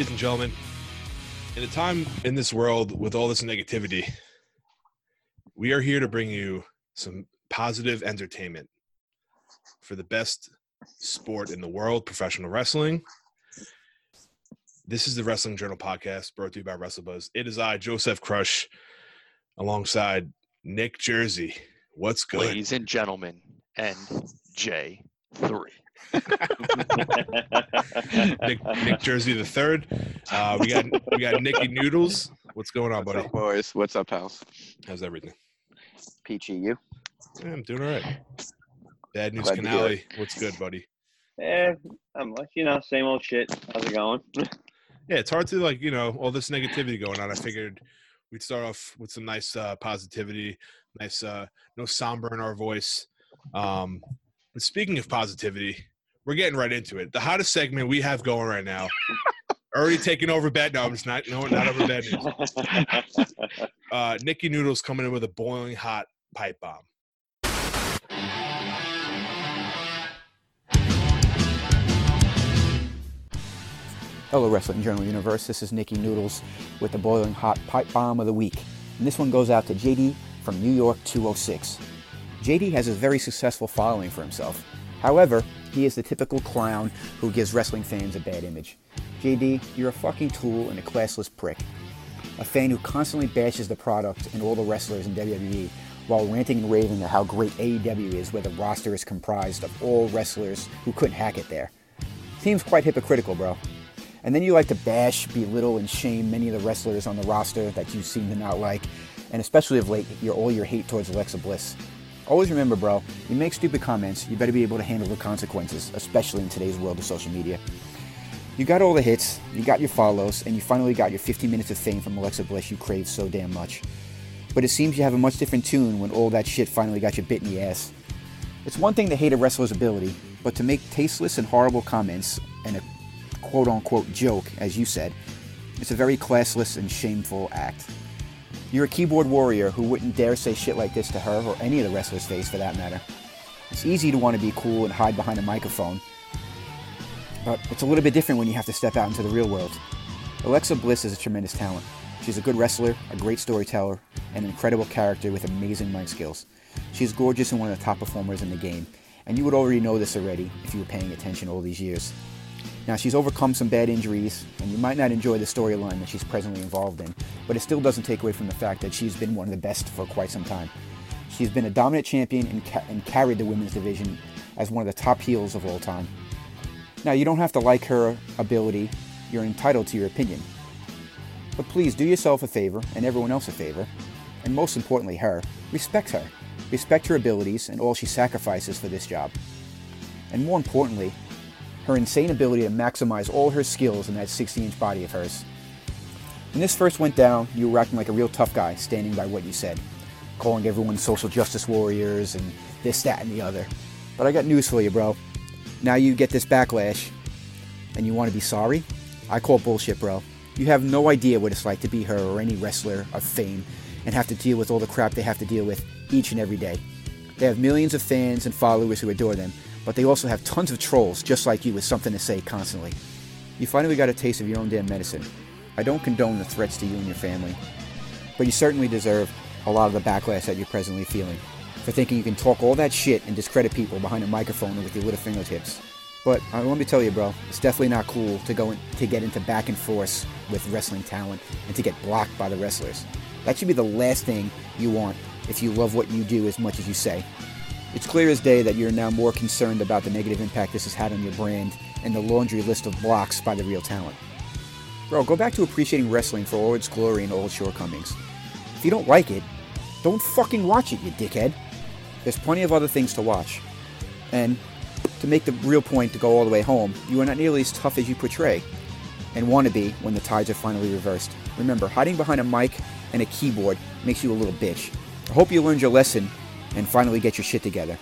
ladies and gentlemen, in a time in this world with all this negativity, we are here to bring you some positive entertainment for the best sport in the world, professional wrestling. This is the Wrestling Journal podcast brought to you by WrestleBuzz. It is I, Joseph Crush, alongside Nick Jersey. What's good? Ladies and gentlemen, and J3. Nick, Nick Jersey the third. Uh, we got we got Nicky Noodles. What's going on, What's buddy? up, boys? What's up, pals? How's everything? Peachy, you? Yeah, I'm doing all right. Bad news, Glad to Canale. What's good, buddy? Eh, I'm like, you know, same old shit. How's it going? Yeah, it's hard to like you know all this negativity going on. I figured we'd start off with some nice uh, positivity, nice uh, no somber in our voice. Um, but speaking of positivity, we're getting right into it. The hottest segment we have going right now. Already taking over bad. No, I'm just not. No, not over bad news. Uh, Nikki Noodles coming in with a boiling hot pipe bomb. Hello, Wrestling Journal Universe. This is Nikki Noodles with the boiling hot pipe bomb of the week. And this one goes out to JD from New York 206. JD has a very successful following for himself. However, he is the typical clown who gives wrestling fans a bad image. JD, you're a fucking tool and a classless prick. A fan who constantly bashes the product and all the wrestlers in WWE while ranting and raving at how great AEW is, where the roster is comprised of all wrestlers who couldn't hack it there. Seems quite hypocritical, bro. And then you like to bash, belittle, and shame many of the wrestlers on the roster that you seem to not like, and especially of late, your all your hate towards Alexa Bliss. Always remember, bro, you make stupid comments, you better be able to handle the consequences, especially in today's world of social media. You got all the hits, you got your follows, and you finally got your 15 minutes of fame from Alexa Bliss you craved so damn much. But it seems you have a much different tune when all that shit finally got you bit in the ass. It's one thing to hate a wrestler's ability, but to make tasteless and horrible comments and a quote unquote joke, as you said, it's a very classless and shameful act. You're a keyboard warrior who wouldn't dare say shit like this to her or any of the rest of wrestlers' face for that matter. It's easy to want to be cool and hide behind a microphone, but it's a little bit different when you have to step out into the real world. Alexa Bliss is a tremendous talent. She's a good wrestler, a great storyteller, and an incredible character with amazing mic skills. She's gorgeous and one of the top performers in the game, and you would already know this already if you were paying attention all these years. Now, she's overcome some bad injuries, and you might not enjoy the storyline that she's presently involved in, but it still doesn't take away from the fact that she's been one of the best for quite some time. She's been a dominant champion and, ca- and carried the women's division as one of the top heels of all time. Now, you don't have to like her ability, you're entitled to your opinion. But please do yourself a favor and everyone else a favor, and most importantly, her. Respect her. Respect her abilities and all she sacrifices for this job. And more importantly, her insane ability to maximize all her skills in that 60 inch body of hers. When this first went down, you were acting like a real tough guy, standing by what you said, calling everyone social justice warriors and this, that, and the other. But I got news for you, bro. Now you get this backlash, and you want to be sorry? I call bullshit, bro. You have no idea what it's like to be her or any wrestler of fame and have to deal with all the crap they have to deal with each and every day. They have millions of fans and followers who adore them, but they also have tons of trolls just like you with something to say constantly. You finally got a taste of your own damn medicine. I don't condone the threats to you and your family, but you certainly deserve a lot of the backlash that you're presently feeling for thinking you can talk all that shit and discredit people behind a microphone with your little fingertips. But let me tell you, bro, it's definitely not cool to go in, to get into back and forth with wrestling talent and to get blocked by the wrestlers. That should be the last thing you want if you love what you do as much as you say. It's clear as day that you're now more concerned about the negative impact this has had on your brand and the laundry list of blocks by the real talent. Bro, go back to appreciating wrestling for all its glory and all its shortcomings. If you don't like it, don't fucking watch it, you dickhead. There's plenty of other things to watch. And to make the real point to go all the way home, you are not nearly as tough as you portray and want to be when the tides are finally reversed. Remember, hiding behind a mic and a keyboard makes you a little bitch. I hope you learned your lesson and finally get your shit together.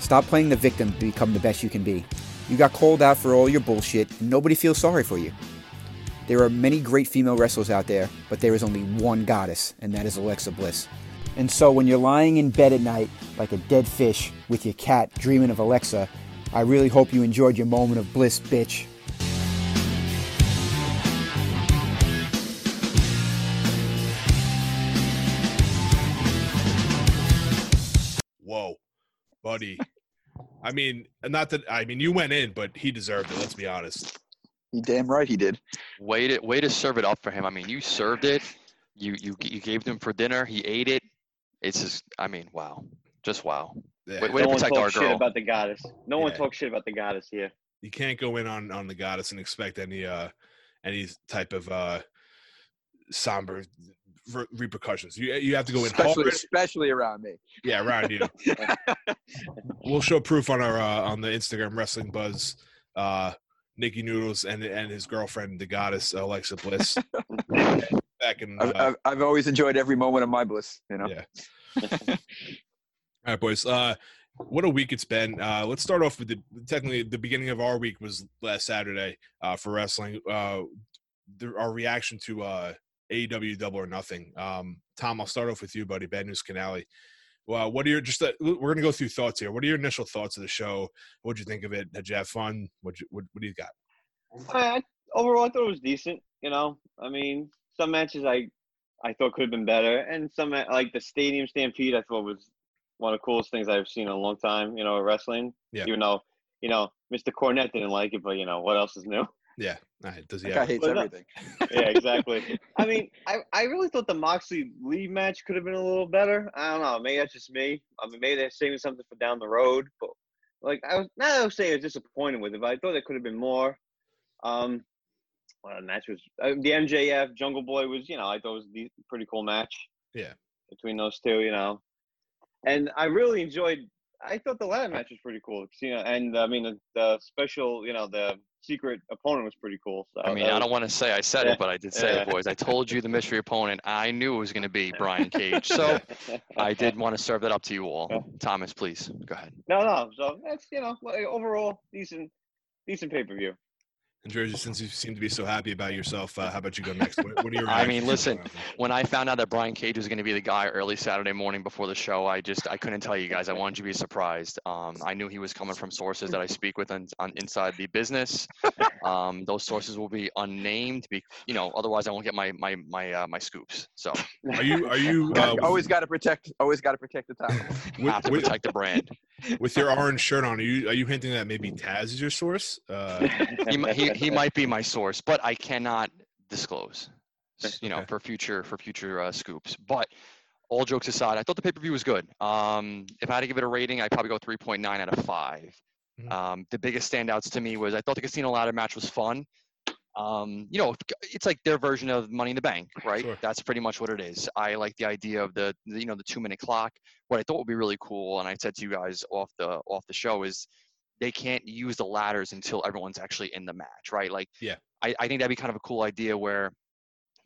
Stop playing the victim to become the best you can be. You got called out for all your bullshit, and nobody feels sorry for you. There are many great female wrestlers out there, but there is only one goddess, and that is Alexa Bliss. And so when you're lying in bed at night like a dead fish with your cat dreaming of Alexa, I really hope you enjoyed your moment of bliss, bitch. Buddy. I mean, not that I mean you went in, but he deserved it. Let's be honest. He damn right he did. Way to way to serve it up for him. I mean, you served it. You you you gave him for dinner. He ate it. It's just. I mean, wow. Just wow. Yeah. Wait, way no to one protect our talks shit about the goddess. No one talks shit about the goddess here. You can't go in on on the goddess and expect any uh any type of uh somber re- repercussions. You you have to go in Especially, especially around me. Yeah, around you. we'll show proof on our uh, on the Instagram wrestling buzz. Uh, Nikki Noodles and and his girlfriend, the goddess Alexa Bliss. Back in. I've, Uh, I've, I've always enjoyed every moment of my bliss. You know. Yeah. all right, boys. Uh, what a week it's been. Uh, let's start off with the technically the beginning of our week was last Saturday uh, for wrestling. Uh, the, our reaction to uh, AEW Double or Nothing. Um, Tom, I'll start off with you, buddy. Bad News Canale. Well, what are your just? Uh, we're gonna go through thoughts here. What are your initial thoughts of the show? What'd you think of it? Did you have fun? What you, what, what do you got? I, overall, I thought it was decent. You know, I mean, some matches I I thought could have been better, and some like the Stadium Stampede, I thought was one of the coolest things I've seen in a long time. You know, wrestling. Yeah. Even though, you know, Mr. Cornette didn't like it, but you know, what else is new? Yeah, all right. Does he That guy have? hates Well, no- everything. yeah, exactly. I mean, I, I really thought the Moxley Lee match could have been a little better. I don't know. Maybe that's just me. I mean, maybe they're saving something for down the road. But like, I was not. I would say I was disappointed with it, but I thought there could have been more. Um, well, the match was uh, the MJF Jungle Boy was. You know, I thought it was a pretty cool match. Yeah. Between those two, you know, and I really enjoyed. I thought the ladder match was pretty cool. You know, and I mean the, the special, you know, the secret opponent was pretty cool. So I mean, that I don't want to say I said Yeah. it, but I did say Yeah. it, boys. I told you the mystery opponent. I knew it was going to be Brian Cage. So I did want to serve that up to you all. Yeah. Thomas, please go ahead. No, no. So that's you know overall decent, decent pay per view. And Jersey, since you seem to be so happy about yourself, uh, how about you go next? What, what are your? I mean, listen, Double or Nothing? When I found out that Brian Cage was going to be the guy early Saturday morning before the show, I just I couldn't tell you guys. I wanted you to be surprised. Um, I knew he was coming from sources that I speak with on, on inside the business. Um, those sources will be unnamed, be, you know. Otherwise, I won't get my my my uh, my scoops. So Are you are you uh, always got to protect. Always got to protect the title. with, have to with- protect the brand. with your orange shirt on? Are you are you hinting that maybe Taz is your source? Uh, He, he might be my source, but I cannot disclose. You know, Okay. for future for future uh, scoops. But all jokes aside, I thought the pay per view was good. Um, if I had to give it a rating, I'd probably go 3.9 out of five. Mhm. Um, the biggest standouts to me was I thought the casino ladder match was fun. Um, you know, it's like their version of Money in the Bank, right? Sure. That's pretty much what it is. I like the idea of the, the you know the two minute clock. What I thought would be really cool, and I said to you guys off the off the show is they can't use the ladders until everyone's actually in the match, right? Like, Yeah. I, I think that'd be kind of a cool idea where,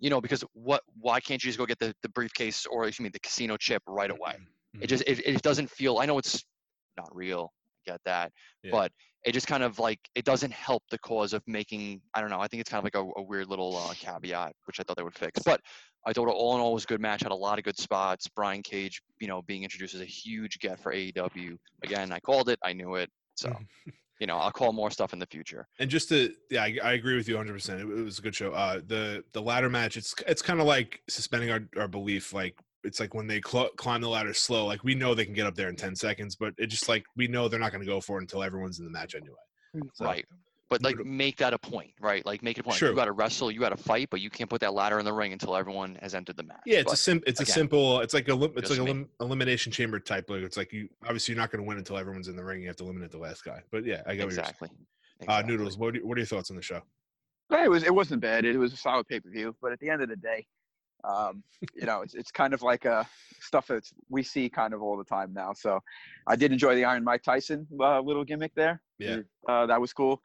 you know, because what why can't you just go get the, the briefcase or excuse me the casino chip right away? Mhm. It just it, it doesn't feel. I know it's not real. I get that, Yeah. but it just kind of like it doesn't help the cause of making. I don't know. I think it's kind of like a, a weird little uh, caveat, which I thought they would fix. But I thought all in all was a good match. Had a lot of good spots. Brian Cage, you know, being introduced as a huge get for AEW. Again, I called it. I knew it. So, you know, I'll call more stuff in the future. And just to yeah, I, I agree with you 100. percent it, it was a good show. Uh, the the ladder match, it's it's kind of like suspending our, our belief. Like it's like when they cl- climb the ladder slow. Like we know they can get up there in 10 seconds, but it just like we know they're not going to go for it until everyone's in the match anyway. So, Right. But like make that a point, right? Like make it a point. Sure. You got to wrestle, you got to fight, but you can't put that ladder in the ring until everyone has entered the match. Yeah, it's a But- sim. It's a simple. It's like a. lim- It's like a me. lim- elimination chamber type. Like it's like you obviously you're not going to win until everyone's in the ring. You have to eliminate the last guy. But yeah, I get what you're saying. exactly. Uh, Noodles, what are, what are your thoughts on the show? Yeah, it was it wasn't bad. It was a solid pay per view, but at the end of the day, um, you know, it's it's kind of like uh, stuff that we see kind of all the time now. So I did enjoy the Iron Mike Tyson uh, little gimmick there. Yeah. uh, that was cool.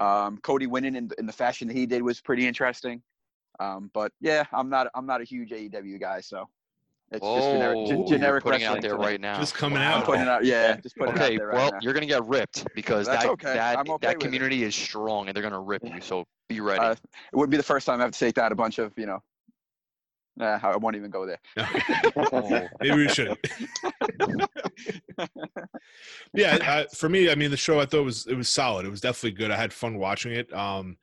Um, Cody winning in, in the fashion that he did was pretty interesting. Um, but yeah, I'm not I'm not a huge AEW guy, so it's just generic, Oh, gen- you're generic putting it wrestling out there right now. Just coming Wow. out. I'm putting it out, yeah, just putting it out Okay, there right well, now. you're gonna get ripped because That's that okay. that okay that community is strong and they're gonna rip you. So be ready. Uh, It wouldn't be the first time I have to take that a bunch of you know. Nah, I won't even go there. Oh. Maybe we should. yeah, uh, for me, I mean, the show I thought was it was solid. It was definitely good. I had fun watching it. Um,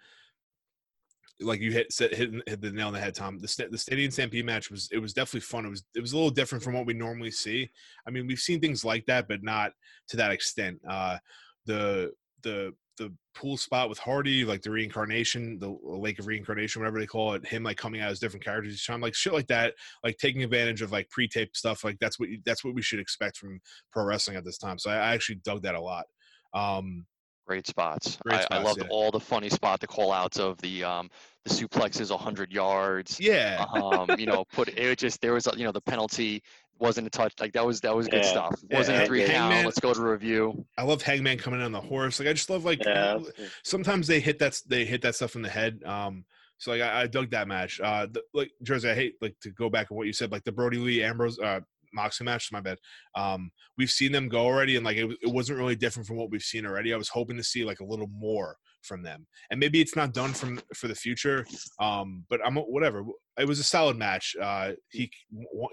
like you hit hit, hit the nail on the head, Tom. The the Stadium Stampede match was it was definitely fun. It was it was a little different from what we normally see. I mean, we've seen things like that, but not to that extent. Uh, the the the pool spot with Hardy, like the reincarnation, the Lake of Reincarnation, whatever they call it, him like coming out as different characters each time, like shit like that, like taking advantage of like pre-tape stuff, like that's what you, that's what we should expect from pro wrestling at this time. So I, I actually dug that a lot. Um, Great spots. Great I, I loved yeah. all the funny spot, the call outs of the um the suplexes 100 yards. yeah, Um, you know, put it just there was a- you know the penalty wasn't a touch like that was that was good Yeah. stuff. Yeah, Wasn't a three yeah. count. Let's go to review. I love Hangman coming on the horse. Like I just love like Yeah. sometimes they hit that they hit that stuff in the head. Um, so like I, I dug that match. Uh, the, like Jersey, I hate like to go back on what you said, like the Brodie Lee Ambrose uh Moxley match. My bad. Um, we've seen them go already, and like it, it wasn't really different from what we've seen already. I was hoping to see like a little more from them, and maybe it's not done from for the future. Um, but I'm whatever. It was a solid match. Uh, he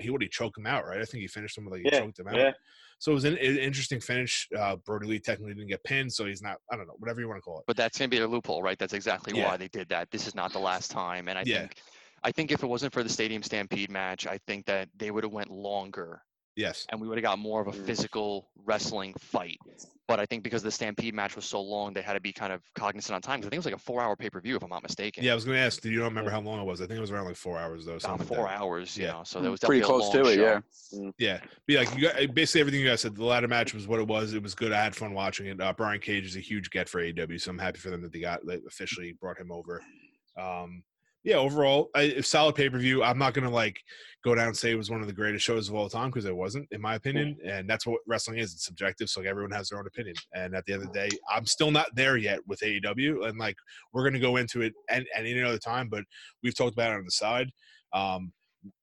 he would he choked him out, right? I think he finished him with like he Yeah, choked him out. Yeah. So it was an, an interesting finish. Uh, Brodie Lee technically didn't get pinned, so he's not. I don't know, whatever you want to call it. But that's gonna be a loophole, right? That's exactly Yeah. why they did that. This is not the last time. And I Yeah. think I think if it wasn't for the Stadium Stampede match, I think that they would have went longer Yes. and we would have got more of a Mm. physical wrestling fight. But I think because the Stampede match was so long, they had to be kind of cognizant on time. 'cause I think it was like a four-hour pay-per-view, if I'm not mistaken. Yeah, I was going to ask. Do you remember how long it was? I think it was around like four hours though. about Something like four hours. You Yeah. know, so that was Pretty close a long to it, show. yeah. Yeah, but like you got basically everything you guys said. The ladder match was what it was. It was good. I had fun watching it. Uh, Brian Cage is a huge get for AEW, so I'm happy for them that they got they officially brought him over. Um, yeah, overall, I, solid pay per view. I'm not gonna like go down and say it was one of the greatest shows of all time because it wasn't, in my opinion. And that's what wrestling is. It's subjective, so like everyone has their own opinion. And at the end of the day, I'm still not there yet with AEW, and like we're gonna go into it and at any other time. But we've talked about it on the side. Um,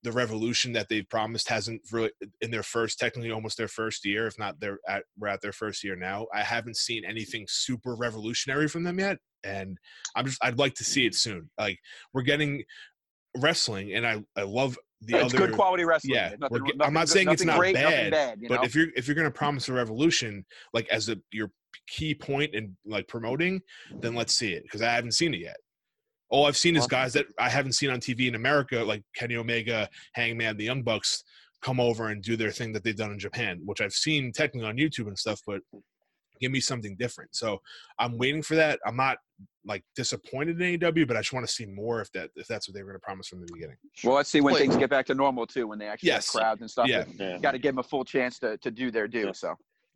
the revolution that they've promised hasn't really in their first technically almost their first year if not they're at we're at their first year now i haven't seen anything super revolutionary from them yet and i'm just i'd like to see it soon like we're getting wrestling and i i love the it's other good quality wrestling. yeah, nothing, nothing I'm not saying it's not great, bad, bad. You but know? if you're if you're going to promise a revolution like as a your key point in like promoting then let's see it because i haven't seen it yet all i've seen is guys that i haven't seen on tv in america like kenny omega hangman the young bucks come over and do their thing that they've done in japan which i've seen technically on youtube and stuff but give me something different so i'm waiting for that i'm not like disappointed in AEW, but I just want to see more if that if that's what they were going to promise from the beginning. well, let's see when Wait. things get back to normal too, when they actually Yes. have crowds and stuff. Yeah. Yeah. Got to give them a full chance to, to do their due. Yeah. So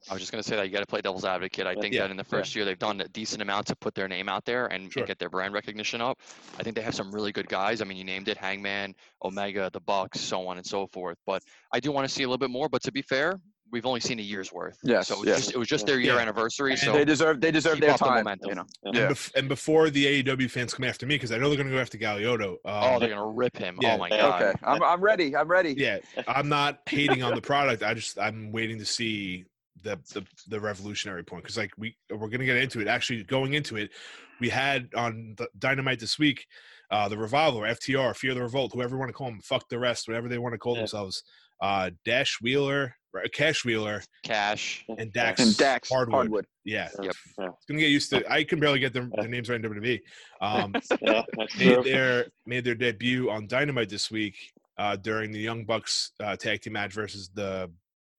I was just going to say that you got to play devil's advocate. I think Yeah, that in the first year they've done a decent amount to put their name out there and, and get their brand recognition up. I think they have some really good guys. I mean, you named it Hangman, Omega, the Bucks, so on and so forth. But I do want to see a little bit more. But to be fair, we've only seen a year's worth. Yeah. So it was yes. just it was just their year Yeah. anniversary. And So they deserve they deserve their up the time. momentum. You know. And, Yeah. bef- and before the AEW fans come after me, because I know they're going to go after Galliotto. Um, oh, they're gonna rip him. yeah, oh my god. Okay, I'm I'm ready. I'm ready. yeah, I'm not hating on the product. I just I'm waiting to see the the, the revolutionary point because like we we're gonna get into it. Actually, going into it, we had on the Dynamite this week, uh, the Revival, FTR, Fear the Revolt, whoever you want to call them, fuck the rest, whatever they want to call Yeah. themselves. Uh, Dash Wheeler, right, Cash Wheeler, Cash. and Dax, And Dax Hardwood. Hardwood. Yeah, Yep. Yeah. it's gonna get used to. I can barely get their, their names right in WWE. Um, Yeah, made their made their debut on Dynamite this week uh, during the Young Bucks uh, tag team match versus the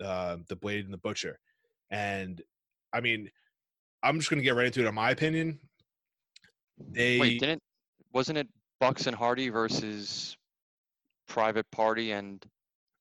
uh, the Blade and the Butcher, and I mean, I'm just gonna get right into it. In my opinion, they Wait, didn't wasn't it Bucks and Hardy versus Private Party and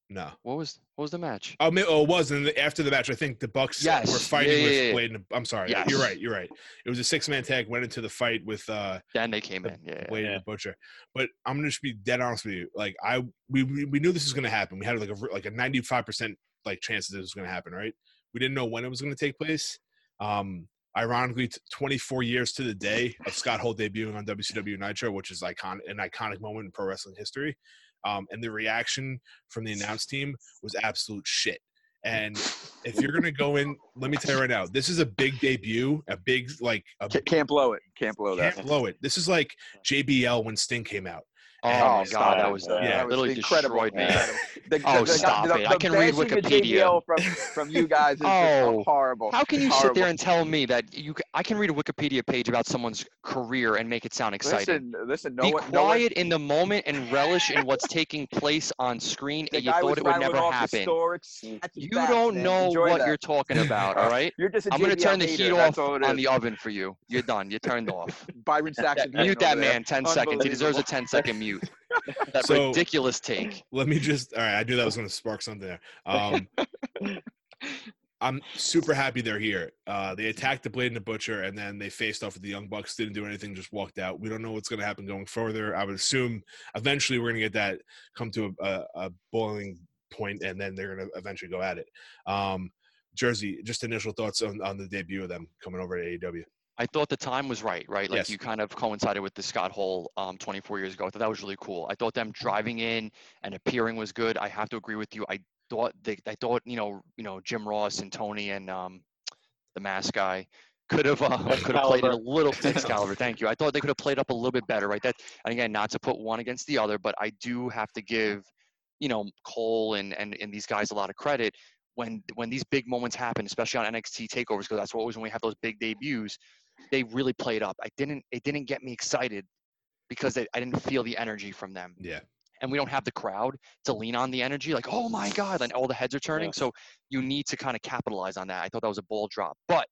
no. what was what was the match? Oh, oh, it was and after the match. I think the Bucks Yes. were Yeah, fighting yeah, with yeah. Blade. And I'm sorry, Yes. you're right. You're right. It was a six man tag. Went into the fight with uh, Then they came the in. Yeah. Blade Yeah. and Butcher. But I'm gonna just be dead honest with you. Like I, we we we knew this was gonna happen. We had like a like a 95 percent like chance that this was gonna happen. Right? We didn't know when it was gonna take place. Um, ironically, t- 24 years to the day of Scott Hall debuting on WCW Nitro, which is icon an iconic moment in pro wrestling history. Um, and the reaction from the announce team was absolute shit. And if you're gonna go in, let me tell you right now, this is a big debut, a big like a Can't blow it. Can't blow that. can't blow it. This is like JBL when Sting came out. Oh And- my god, stop that was uh, Yeah. that was literally incredible. destroyed me. The, the, Oh, the, stop the, it. I can read Wikipedia. From from you guys is Oh. just horrible. How can you sit there and tell me that you? c- I can read a Wikipedia page about someone's career and make it sound exciting. Listen, listen. No Be one, no one- quiet in the moment and relish in what's taking place on screen. the And you guy was thought it would rattling never off happen. Historic stats and You facts, don't man. know Enjoy what that. you're talking about. All right. You're just a I'm gonna turn the heat off all on the oven for you. You're done. You're turned off. Byron Saxton. Mute that man 10 seconds. He deserves a 10 second mute. That So- ridiculous take. let me just all right i knew that was going to spark something there. Um i'm super happy they're here. Uh they attacked the blade and the butcher and then they faced off with the young bucks didn't do anything just walked out. We don't know what's going to happen going further. I would assume eventually we're going to get that come to a, a, a boiling point and then they're going to eventually go at it. Um jersey just initial thoughts on, on the debut of them coming over to aew I thought the time was right, right? Like Yes. you kind of coincided with the Scott Hall um, 24 years ago. I thought that was really cool. I thought them driving in and appearing was good. I have to agree with you. I thought they, I thought you know, you know, Jim Ross and Tony and um, the mask guy could have uh, could have played it a little Excalibur. Thank you. I thought they could have played up a little bit better, right? That and again, not to put one against the other, but I do have to give, you know, Cole and and, and these guys a lot of credit when when these big moments happen, especially on NXT takeovers, because that's what always when we have those big debuts they really played up. I didn't it didn't get me excited because they, I didn't feel the energy from them. yeah And we don't have the crowd to lean on the energy like, "Oh my god," and all the heads are turning. Yeah. So you need to kind of capitalize on that. I thought that was a ball drop. But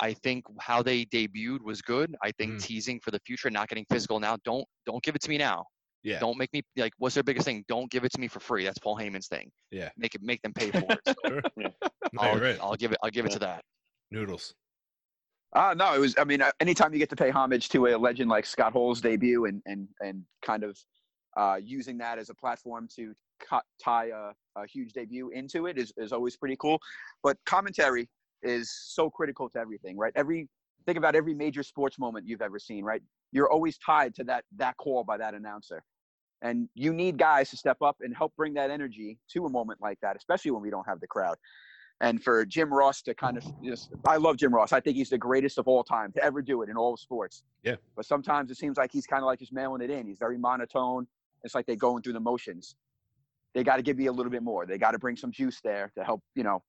I think how they debuted was good. I think Mhm. teasing for the future, not getting physical now. Don't don't give it to me now. yeah Don't make me like what's their biggest thing? Don't give it to me for free. That's Paul Heyman's thing. Yeah. Make it make them pay for it. So Yeah. I'll, right. I'll give it I'll give it to that. noodles Uh, no, it was. I mean, uh, anytime you get to pay homage to a legend like Scott Hall's debut and and and kind of uh, using that as a platform to cut, tie a, a huge debut into it is, is always pretty cool. But commentary is so critical to everything, right? Every think about every major sports moment you've ever seen, right? You're always tied to that that call by that announcer. And you need guys to step up and help bring that energy to a moment like that, especially when we don't have the crowd. And for Jim Ross to kind of just, I love Jim Ross. I think he's the greatest of all time to ever do it in all of sports. Yeah. But sometimes it seems like he's kind of like just mailing it in. He's very monotone. It's like they're going through the motions. They got to give you a little bit more. They got to bring some juice there to help, you know,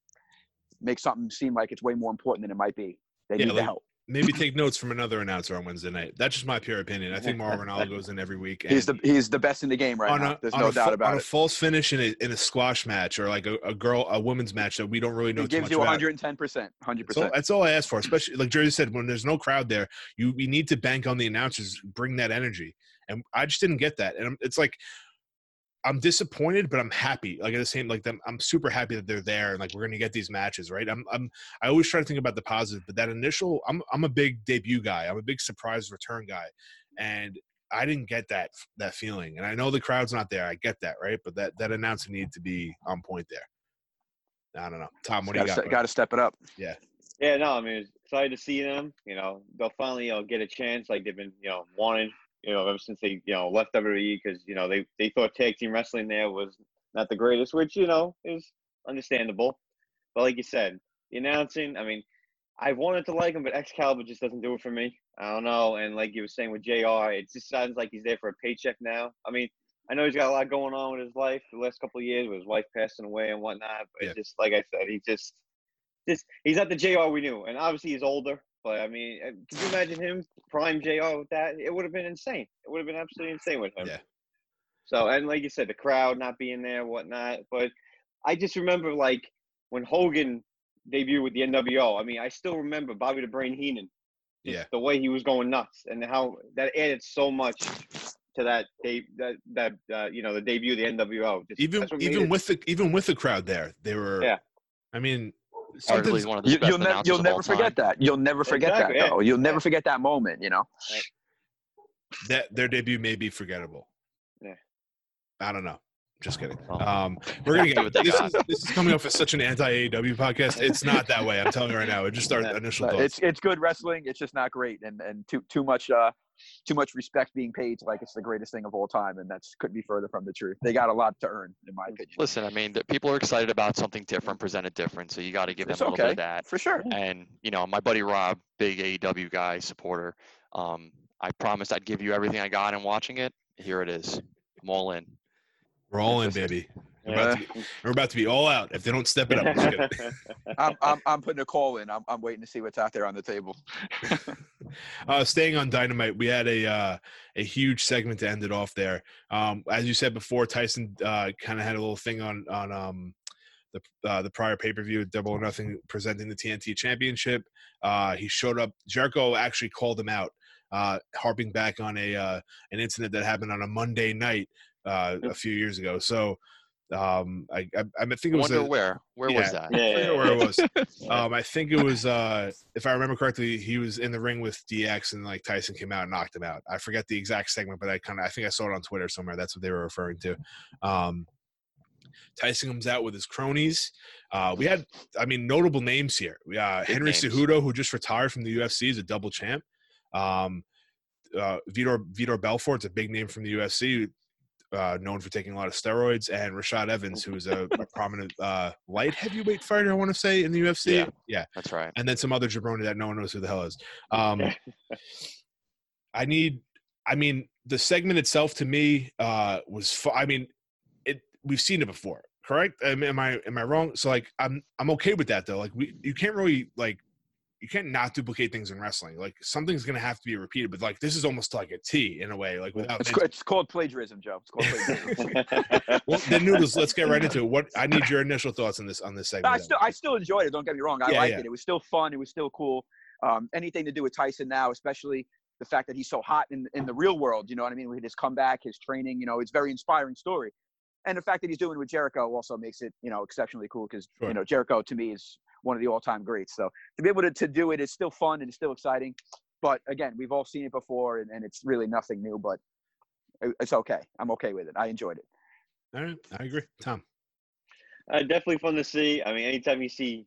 make something seem like it's way more important than it might be. They Yeah, need the help. Maybe take notes from another announcer on wednesday night that's just my pure opinion i think mauro ranallo goes in every week He's the he's the best in the game right on now. a, There's no a doubt about on a it. false finish in a, in a squash match or like a, a girl a women's match that we don't really know He gives much you 110 percent, 100 That's all, percent. that's all I ask for, especially like Jersey said, when there's no crowd there, you we need to bank on the announcers, bring that energy, and I just didn't get that, and it's like I'm disappointed, but I'm happy. Like at the same, like them, I'm super happy that they're there, and like we're gonna get these matches, right? I'm, I'm, I always try to think about the positive, but that initial, I'm, I'm a big debut guy, I'm a big surprise return guy, and I didn't get that that feeling, and I know the crowd's not there, I get that, right? But that that announcer needed to be on point there. I don't know, Tom. What do you got? Got bud? to step it up. Yeah, Yeah, no, I mean, excited to see them. You know, they'll finally, you know, get a chance like they've been, you know, wanting, you know, ever since they, you know, left WWE because, you know, they, they thought tag team wrestling there was not the greatest, which, you know, is understandable. But like you said, the announcing, I mean, I've wanted to like him, but Excalibur just doesn't do it for me. I don't know. And like you were saying with JR, it just sounds like he's there for a paycheck now. I mean, I know he's got a lot going on with his life the last couple of years with his wife passing away and whatnot. But Yeah. it's just like I said, he just just he's not the JR we knew, and obviously he's older. But I mean, uh, could you imagine him prime JR with that? It would have been insane. It would have been absolutely insane with him. Yeah. So and like you said, the crowd not being there, whatnot. But I just remember like when Hogan debuted with the NWO. I mean, I still remember Bobby the Brain Heenan. Yeah. The way he was going nuts and how that added so much to that de- that that uh, you know the debut of the NWO. Just, even even it- with the even with the crowd there, they were. Yeah. I mean, Arguably one of the You, best will never you'll of never all time. forget that. You'll never forget Exactly, that though. You'll never forget that moment. You know. that their debut may be forgettable. Yeah. I don't know. Just kidding. Um, we're gonna get what they this is this is coming off as such an anti AEW podcast. It's not that way. I'm telling you right now. It's just our Yeah. initial thoughts. it's it's good wrestling. It's just not great, and and too too much uh too much respect being paid to like it's the greatest thing of all time, and that's couldn't be further from the truth. They got a lot to earn, in my opinion. Listen, I mean, the, people are excited about something different, presented different, so you got to give them It's a little bit of that. For sure. And you know, my buddy Rob, big AEW guy, supporter. Um, I promised I'd give you everything I got in watching it. Here it is. I'm all in. We're all in, baby. We're about, to be, we're about to be all out if they don't step it up. I'm, I'm I'm putting a call in. I'm I'm waiting to see what's out there on the table. uh, staying on Dynamite, we had a uh, a huge segment to end it off there. Um, as you said before, Tyson uh, kind of had a little thing on on um, the uh, the prior pay per view, Double or Nothing, presenting the TNT Championship. Uh, he showed up. Jericho actually called him out, uh, harping back on a uh, an incident that happened on a Monday night uh, a few years ago. So. Um, I, I I think it I was wonder a, where. Where yeah. was that? Yeah, I yeah, where it was. Um, I think it was, uh, if I remember correctly, he was in the ring with DX, and like Tyson came out and knocked him out. I forget the exact segment, but I kind of, I think I saw it on Twitter somewhere. That's what they were referring to. Um, Tyson comes out with his cronies. Uh, we had, I mean, notable names here. We, uh, Big Henry names. Cejudo, who just retired from the UFC, is a double champ. Um, uh, Vitor Vitor Belfort's a big name from the UFC, uh, known for taking a lot of steroids, and Rashad Evans, who is a, a prominent uh, light heavyweight fighter, I want to say, in the UFC. Yeah. yeah, That's right. and then some other jabroni that no one knows who the hell is. Um, I need. I mean, the segment itself to me uh, was. Fu- I mean, it. We've seen it before, correct? Am, am I am I wrong? So like, I'm I'm okay with that though. Like, we you can't really like. You can't not duplicate things in wrestling. Like something's gonna have to be repeated, but like this is almost like a T in a way. Like without It's, Vince- it's called plagiarism, Joe. It's called plagiarism. well, then noodles. Let's get right into it. What I need your initial thoughts on this on this segment. I still, I still enjoyed it. Don't get me wrong. I Yeah, liked yeah. it. It was still fun. It was still cool. Um, anything to do with Tyson now, especially the fact that he's so hot in in the real world. You know what I mean? With his comeback, his training. You know, it's a very inspiring story. And the fact that he's doing it with Jericho also makes it, you know, exceptionally cool because Sure. you know Jericho to me is one of the all-time greats. So to be able to, to do it is still fun and it's still exciting. But again, we've all seen it before, and, and it's really nothing new. But it's okay. I'm okay with it. I enjoyed it. All right, I agree. Tom. Uh, definitely fun to see. I mean, anytime you see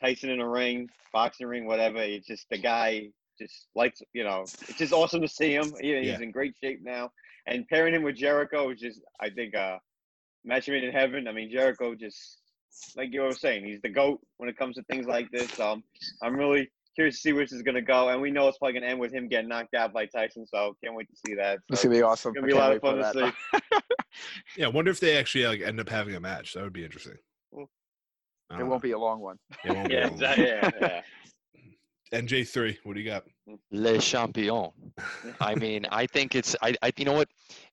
Tyson in a ring, boxing ring, whatever, it's just the guy just likes, you know, it's just awesome to see him. He, Yeah. He's in great shape now. And pairing him with Jericho is just, I think, uh, match made in heaven. I mean, Jericho just, like you were saying, he's the GOAT when it comes to things like this. Um, I'm really curious to see where this is going to go. And we know it's probably going to end with him getting knocked out by Tyson. So can't wait to see that. It's gonna be awesome. It's gonna be a lot of fun to see. Yeah, I wonder if they actually like end up having a match. That would be interesting. Well, It don't won't know. be a long one. It won't be yeah, long. exactly. Yeah, yeah. NJ three. What do you got? Le Champion. I mean, I think it's I, I you know what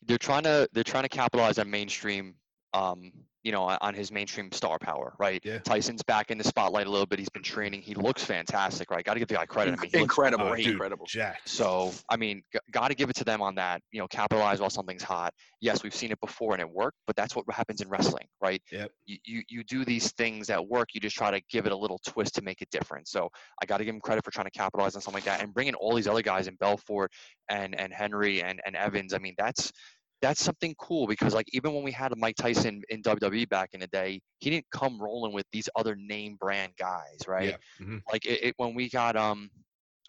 they're trying to they're trying to capitalize on mainstream um you know on his mainstream star power, right? Yeah. Tyson's back in the spotlight a little bit. He's been training. He looks fantastic, right? Got to give the guy credit. I mean, he incredible, Oh, great. incredible. Jack. So, I mean, g- got to give it to them on that. You know, capitalize while something's hot. Yes, we've seen it before and it worked, but that's what happens in wrestling, right? Yep. You, you, you do these things that work. You just try to give it a little twist to make it different. So, I got to give him credit for trying to capitalize on something like that and bringing all these other guys in Belfort and and Henry and and Evans. I mean, that's that's something cool because like even when we had Mike Tyson in WWE back in the day, he didn't come rolling with these other name brand guys, right? Yeah. mhm. like it, it when we got um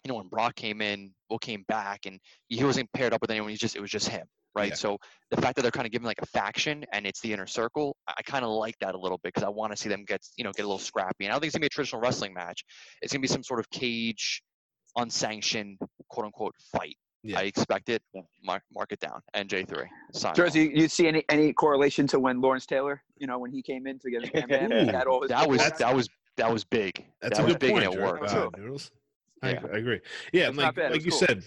you know when Brock came in Will came back and he wasn't paired up with anyone He just it was just him right Yeah. so the fact that they're kind of giving like a faction and it's the inner circle I, I kind of like that a little bit because I want to see them get you know get a little scrappy and I don't think it's gonna be a traditional wrestling match it's gonna be some sort of cage unsanctioned quote unquote fight Yeah. I expect it mark, mark it down NJ3 sign off. Jersey, you see any any correlation to when Lawrence Taylor, you know, when he came in to get Bam Bam, he had all his that was that was that was big That's that a was good big point. and it worked too. Noodles. I, Yeah. I agree. Yeah, That's and like like you cool. said,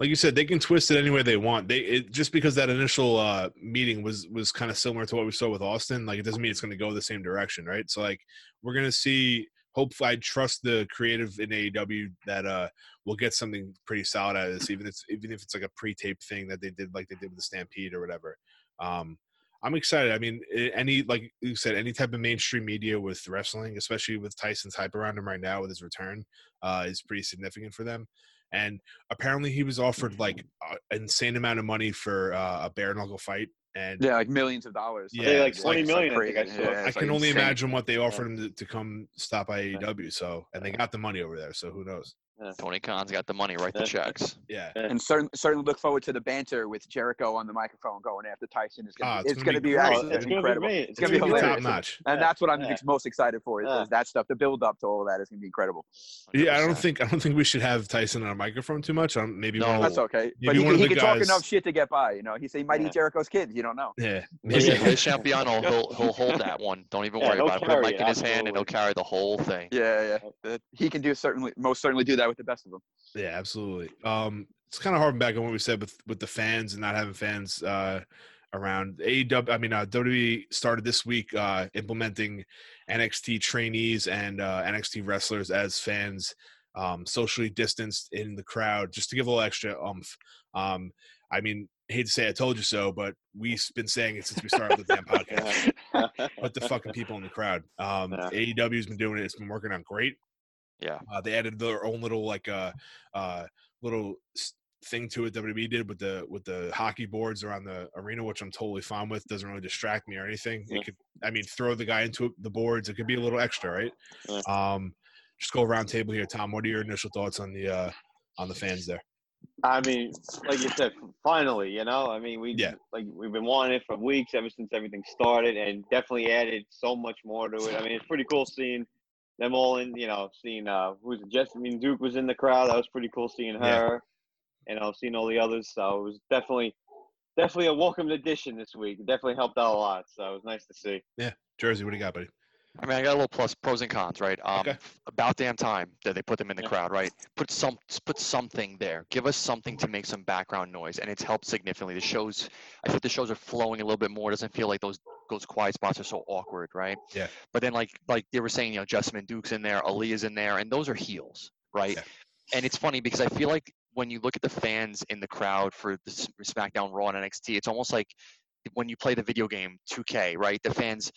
like you said, they can twist it any way they want. They it, just because that initial uh, meeting was was kind of similar to what we saw with Austin. Like it doesn't mean it's going to go the same direction, right? So like we're gonna see. Hopefully, I trust the creative in AEW that uh we'll get something pretty solid out of this, even if it's even if it's like a pre-tape thing that they did, like they did with the Stampede or whatever. Um, I'm excited. I mean, any like you said, any type of mainstream media with wrestling, especially with Tyson's hype around him right now with his return, uh, is pretty significant for them. And apparently, he was offered like an insane amount of money for uh, a bare knuckle fight, and Yeah, like millions of dollars. Yeah, Yeah, like it's 20 it's million, I think I saw. Yeah, I can like, only insane. imagine what they offered him to, to come stop by AEW. So, and they got the money over there. So who knows? Tony Khan's got the money, write the checks. Yeah. And certainly, certainly look forward to the banter with Jericho on the microphone going after Tyson. Is Ah, gonna, it's it's gonna going to be be, great. actually it's gonna incredible. be great. It's gonna be top hilarious. notch. and Yeah, that's what I'm yeah. most excited for. Is, Yeah. is that stuff? The build up to all of that is going to be incredible. Yeah, I don't think I don't think we should have Tyson on a microphone too much. Um, maybe No. one That's okay. maybe But he, one can- of he the can talk enough shit to get by. You know, he say he might Yeah. eat Jericho's kids. You don't know. yeah. Listen, maybe- Le Champion, he'll, he'll hold that one. Don't even worry about it. Put a carry mic in his hand and he'll carry the whole thing. Yeah, yeah. He can do certainly, most certainly do that with the best of them. Yeah, absolutely. Um, it's kind of harping back on what we said with with the fans and not having fans uh, around. AEW, I mean, uh, WWE started this week uh, implementing NXT trainees and uh, NXT wrestlers as fans, um, socially distanced in the crowd, just to give a little extra umph. Um, I mean, hate to say I told you so, but we've been saying it since we started the damn podcast. Put the fucking people in the crowd. Um, Yeah. AEW's been doing it. It's been working out great. Yeah. Uh, they added their own little like uh, uh, little thing to it. WWE did with the with the hockey boards around the arena, which I'm totally fine with. Doesn't really distract me or anything. Yeah. It could, I mean, throw the guy into the boards. It could be a little extra, right? Yeah. Um, just go around table here, Tom. What are your initial thoughts on the uh, on the fans there? I mean, like you said, finally, you know, I mean, we Yeah. like we've been wanting it for weeks ever since everything started, and definitely added so much more to it. I mean, it's pretty cool seeing them all in, you know, seeing uh, who's? Jessamyn Duke was in the crowd. That was pretty cool seeing Yeah. her, and I was seeing all the others. So it was definitely, definitely a welcome addition this week. It definitely helped out a lot. So it was nice to see. Yeah, Jersey, what do you got, buddy? I mean, I got a little plus pros and cons, right? Um, Okay. About damn time that they put them in the Yeah. crowd, right? Put some, put something there. Give us something to make some background noise, and it's helped significantly. The shows, I think the shows are flowing a little bit more. It doesn't feel like those those quiet spots are so awkward, right? Yeah. But then, like like they were saying, you know, Jessamyn Duke's in there, Aliyah's in there, and those are heels, right? Yeah. And it's funny because I feel like when you look at the fans in the crowd for the SmackDown, Raw, and NXT, it's almost like when you play the video game 2K, right? The fans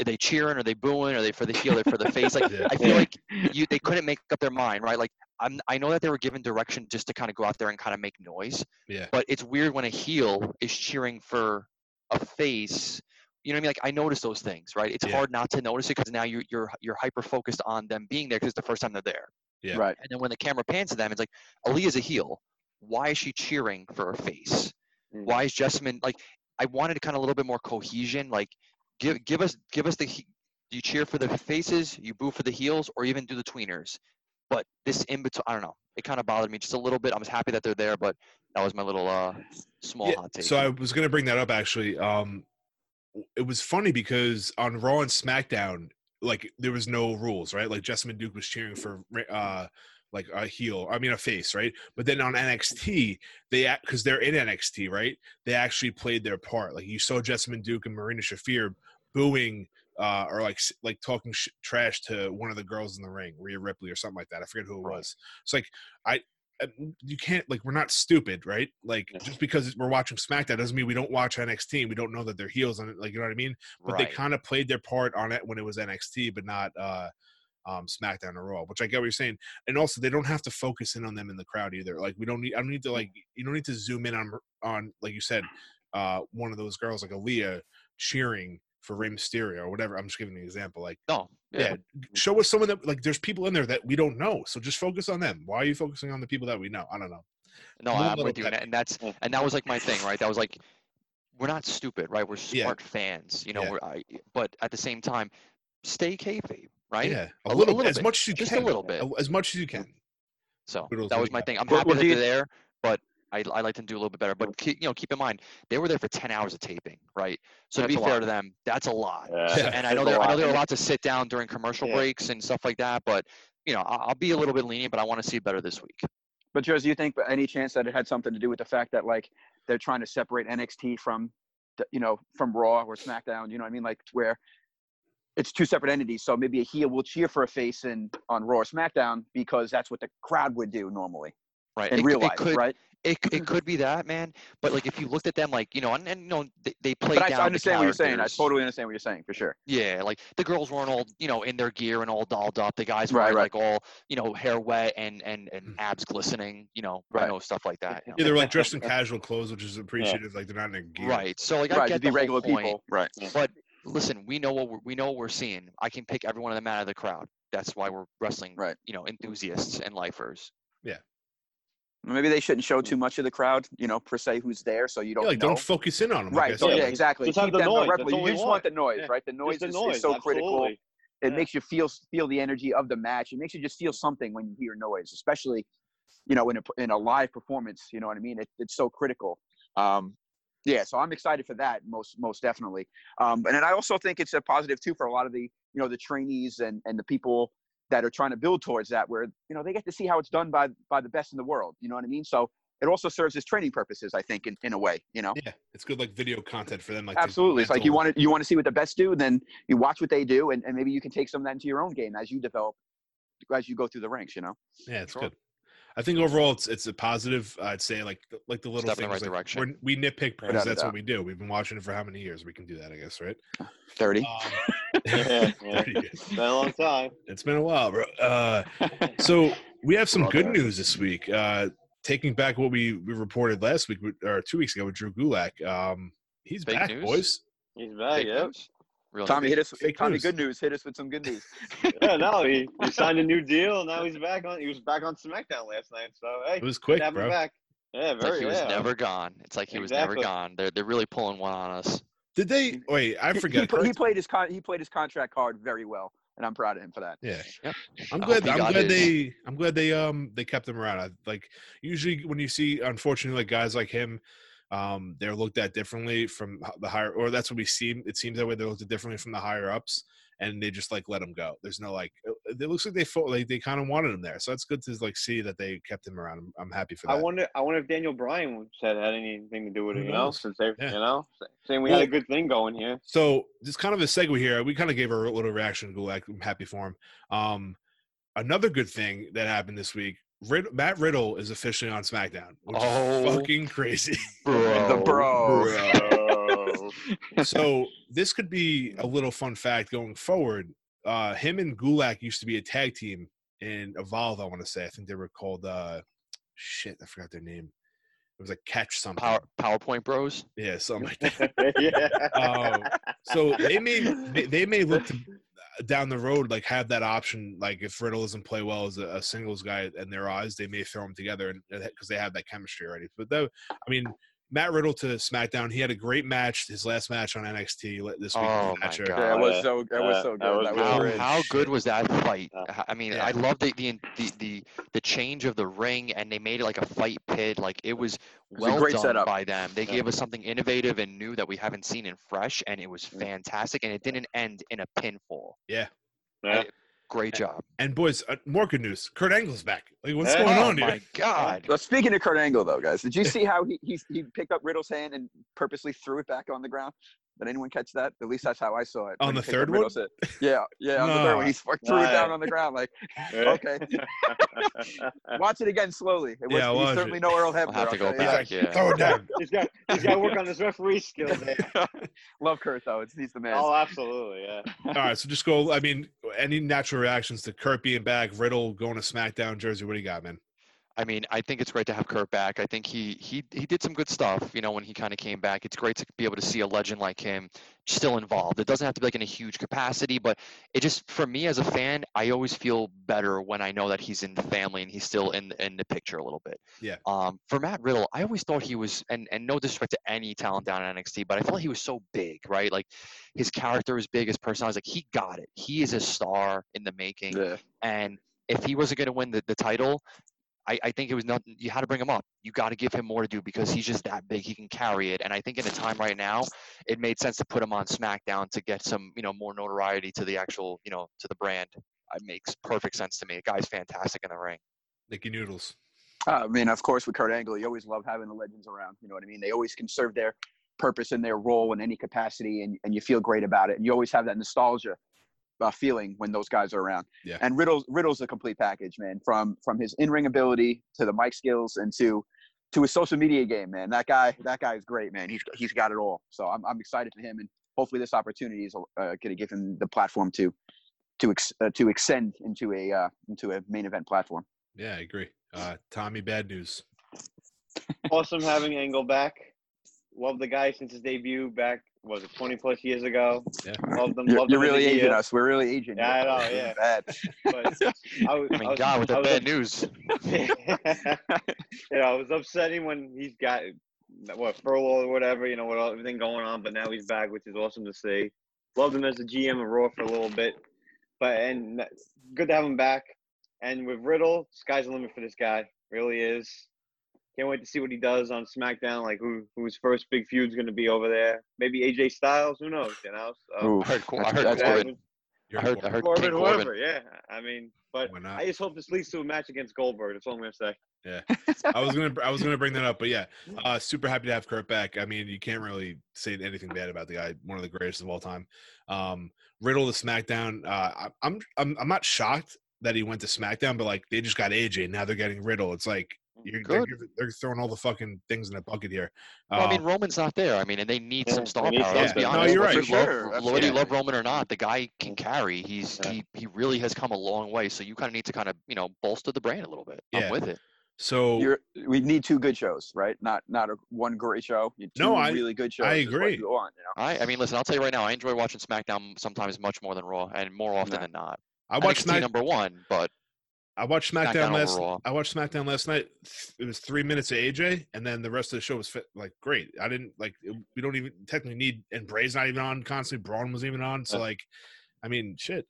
are they cheering? Are they booing? Are they for the heel? Are they for the face? Like Yeah. I feel like you they couldn't make up their mind, right? Like I'm I know that they were given direction just to kind of go out there and kind of make noise, Yeah. but it's weird when a heel is cheering for a face. You know what I mean? Like I notice those things, right? It's Yeah. hard not to notice it because now you, you're you're hyper focused on them being there because it's the first time they're there. Yeah. Right. And then when the camera pans to them, it's like Aliyah's a heel. Why is she cheering for a face? Mm. Why is Jessamyn like? I wanted kind of a little bit more cohesion. Like, give give us give us the. Do you cheer for the faces? You boo for the heels, or even do the tweeners? But this in between, I don't know. It kind of bothered me just a little bit. I was happy that they're there, but that was my little uh small Yeah, hot take. So I was going to bring that up actually. Um, it was funny because on Raw and SmackDown, like there was no rules, right? Like Jessamyn Duke was cheering for uh like a heel, I mean a face, right? But then on NXT, they because they're in NXT, right? They actually played their part. Like you saw Jessamyn Duke and Marina Shafir booing uh, or like like talking sh- trash to one of the girls in the ring, Rhea Ripley or something like that. I forget who it Right. was. It's like I uh, you can't like we're not stupid, right? Like just because we're watching SmackDown doesn't mean we don't watch NXT. and We don't know that they're heels on it. Like you know what I mean? But right. they kind of played their part on it when it was NXT, but not uh um SmackDown or Raw. Which I get what you're saying. And also they don't have to focus in on them in the crowd either. Like we don't need I don't need to like you don't need to zoom in on on like you said uh one of those girls like Aliyah cheering for Rey Mysterio or whatever. I'm just giving an example. Like oh yeah. yeah, show us someone that like there's people in there that we don't know. So just focus on them. Why are you focusing on the people that we know? I don't know. no, I'm with you, and, that's and that was like my thing, right? That was like, we're not stupid, right? We're Yeah. smart fans, you know. Yeah. We're, I, but at the same time, stay kayfabe, right? Yeah, a, A li- a little, little as bit. much as you Just a little bit. As much as you can. So Kudos that was my guy. thing. I'm happy well, that they're there, but I I like them to do a little bit better. But keep, you know, keep in mind they were there for 10 hours of taping, right? So to be fair lot. to them, that's a lot. Yeah. Yeah. And I know there, they're I know lot. they're And- allowed to sit down during commercial Yeah. breaks and stuff like that. But you know, I- I'll be a little bit lenient, but I want to see better this week. But Joe, do you think any chance that it had something to do with the fact that like they're trying to separate NXT from, the- you know, from Raw or SmackDown? You know what I mean? Like where it's two separate entities. So maybe a heel will cheer for a face in on Raw or SmackDown because that's what the crowd would do normally Right. in It- real it life, could, right? It, it could be that, man. But like if you looked at them like, you know, and, and you know, they, they played But I, down I the understand what you're saying. I totally understand what you're saying for sure. Yeah, like the girls weren't all, you know, in their gear and all dolled up. The guys were right. like all, you know, hair wet and and and Mm. abs glistening. You know, I Right. know stuff like that. you know. Yeah, they're like dressed in casual clothes, which is appreciative. Like they're not in their gear. Right. So like I right, get to be the whole regular point, people. Right. But listen, we know what we're, we know what we're seeing. I can pick every one of them out of the crowd. That's why we're wrestling, Right. you know, enthusiasts and lifers. Yeah. Maybe they shouldn't show too much of the crowd, you know, per se, who's there, so you don't like know. don't focus in on them. right. Like so, said. yeah, exactly. Just have Keep the them noise, rep- you just want. want the noise, Yeah, right? The noise, the is, noise. is so critical. It Yeah. makes you feel feel the energy of the match. It makes you just feel something when you hear noise, especially, you know, in a in a live performance. You know what I mean? It, it's so critical. Um, yeah, so I'm excited for that most most definitely. Um, and then I also think it's a positive too for a lot of the you know the trainees and and the people that are trying to build towards that, where you know they get to see how it's done by by the best in the world. You know what I mean? So it also serves as training purposes, I think, in, in a way. You know. Yeah, it's good like video content for them. Like Absolutely. It's like you want to you want to see what the best do, then you watch what they do, and, and maybe you can take some of that into your own game as you develop, as you go through the ranks. You know. Yeah, it's Sure. good. I think overall it's it's a positive. I'd say like like the little Step in the things. right like, direction. we're- we nitpick because Without that's what we do. We've been watching it for how many years? We can do that, I guess, right? Thirty. Um, Yeah, yeah. 30 years. It's been a long time. It's been a while, bro. Uh, so we have some Well good done. news this week. Uh, taking back what we, we reported last week or two weeks ago with Drew Gulak. Um, he's Fake back, news? boys. He's back. Fake Yeah. news? Real Tommy, news. hit us. Fake Tommy, news. good news. Hit us with some good news. Yeah. No, he, he signed a new deal. Now he's back on. He was back on SmackDown last night. So hey, It was quick, to have him bro. back. Yeah, It's like very. he was yeah. never gone. It's like he was never gone. They're they're really pulling one on us. Did they? Wait, I forget. He, pl- he played his con- he played his contract card very well, and I'm proud of him for that. Yeah, Yep. I'm glad. I'm glad his. they. I'm glad they. Um, they kept him around. I, like usually when you see, unfortunately, like guys like him, um, they're looked at differently from the higher, or that's what we see. It seems that way. They're looked at differently from the higher ups, and they just like let him go. There's no like. It it looks like they fought, like they kind of wanted him there, so it's good to like see that they kept him around. I'm, I'm happy for that. I wonder. I wonder if Daniel Bryan said had anything to do with it. You know, since they, Yeah. you know, saying we Well- had a good thing going here. So just kind of a segue here. We kind of gave a little reaction to Gulak. I'm happy for him. Um, another good thing that happened this week. Rid- Matt Riddle is officially on SmackDown, which Oh. is fucking crazy. The bro. Bro. so this could be a little fun fact going forward. Uh, him and Gulak used to be a tag team in Evolve. I want to say. I think they were called. Uh, shit, I forgot their name. It was like Catch something. Power, PowerPoint Bros. Yeah, something like that. yeah. Um, so they may they, they may look to down the road like have that option like if riddle doesn't play well as a, a singles guy in their eyes they may throw him together because they have that chemistry already. But though i mean matt riddle to smackdown he had a great match his last match on nxt this week Oh my God. Yeah, it Oh, was so that was so that good. was That was How, great. how good was that fight? I mean, Yeah. I love the, the the the the change of the ring, and they made it like a fight pit. Like it was was a well great done setup. by them. They Yeah. gave us something innovative and new that we haven't seen and fresh, and it was mm. fantastic. And it didn't end in a pinfall. Yeah. Great job. and boys uh, more good news kurt angle's back like what's Yeah. going Oh on here Oh my God! But speaking of Kurt Angle, though, guys, did you see how he he, he picked up Riddle's hand and purposely threw it back on the ground? Did anyone catch that? At least that's how I saw it. On the third one? Riddle's. Yeah, yeah, on the third one. He f- threw it down on the ground. Like, okay, watch it again slowly. It was, Yeah, he's watch certainly it. no Earl Hebner. I'll have to go tell back. that. Yeah. throw it down he's got he's got to work on his referee skills. There. Love Kurt though. It's, he's the man. Oh, absolutely. Yeah. all right so just go i mean any natural reactions to kurt being back riddle going to smackdown jersey what do you got man I mean, I think it's great to have Kurt back. I think he he he did some good stuff, you know, when he kind of came back. It's great to be able to see a legend like him still involved. It doesn't have to be like in a huge capacity, but it just for me as a fan, I always feel better when I know that he's in the family and he's still in in the picture a little bit. Yeah. Um, for Matt Riddle, I always thought he was, and and no disrespect to any talent down at NXT, but I felt he was so big, right? Like his character is big, his personality, like he got it. He is a star in the making. Yeah. And if he wasn't going to win the, the title, I, I think it was nothing. You had to bring him up. You got to give him more to do because he's just that big. He can carry it. And I think in a time right now, it made sense to put him on SmackDown to get some, you know, more notoriety to the actual, you know, to the brand. It makes perfect sense to me. The guy's fantastic in the ring. nikki noodles Uh, I mean, of course, with Kurt Angle, you always love having the legends around. You know what I mean? They always can serve their purpose and their role in any capacity, and, and you feel great about it. And you always have that nostalgia uh, feeling when those guys are around. Yeah. And Riddle's Riddle's a complete package, man. From from his in ring ability to the mic skills and to to his social media game, man. That guy that guy is great, man. He's he's got it all. So I'm I'm excited for him, and hopefully this opportunity is uh, going to give him the platform to to ex, uh, to extend into a uh, into a main event platform. yeah i agree uh tommy bad news awesome having Angle back. Love the guy since his debut back. Was it 20 plus years ago? Yeah. Love them. You're, love you're them as a really aging heel. us. We're really aging. Yeah, I you. know, yeah. Bad. But I, was, I mean, was- God, with the bad a- news. you know, it was upsetting when he's got what furlough or whatever, you know, with all- everything going on. But now he's back, which is awesome to see. Loved him as a GM of Raw for a little bit, but and good to have him back. And with Riddle, sky's the limit for this guy. Really is. Can't wait to see what he does on SmackDown. Like who whose first big feud's going to be over there? Maybe AJ Styles. Who knows? You know. So, Ooh, I heard, Cor- I heard that's Corbin. You're I heard, I heard Corbin, King Corbin. whoever. Yeah. I mean, but I just hope this leads to a match against Goldberg. That's all I'm going to say. Yeah, I was gonna I was gonna bring that up, but yeah, uh, super happy to have Kurt back. I mean, you can't really say anything bad about the guy, one of the greatest of all time. Um, Riddle to SmackDown. Uh, I- I'm I'm I'm not shocked that he went to SmackDown, but like they just got AJ, now they're getting Riddle. It's like you're they're, they're throwing all the fucking things in a bucket here. Well, I mean, Um, Roman's not there. I mean, and they need Yeah, some star need power. Let's be something. No, honest. you're whether right. you love- For sure, Whether you love Roman or not, the guy can carry. He's he he really has come a long way. So you kind of need to kind of you know bolster the brand a little bit. Yeah. I'm with it. so You're, we need two good shows, right? Not not a, one great show. Two No, I- really good shows. I agree. you want, you know? I I mean, listen, I'll tell you right now, I enjoy watching SmackDown sometimes much more than Raw, and more often Yeah. than not. I watch NXT Smack, number one, but I watched SmackDown, SmackDown last. overall. I watched SmackDown last night. It was three minutes of AJ, and then the rest of the show was fit, like great. I didn't like. it- We don't even technically need, and Bray's not even on constantly. Braun was even on, so like, I mean, shit.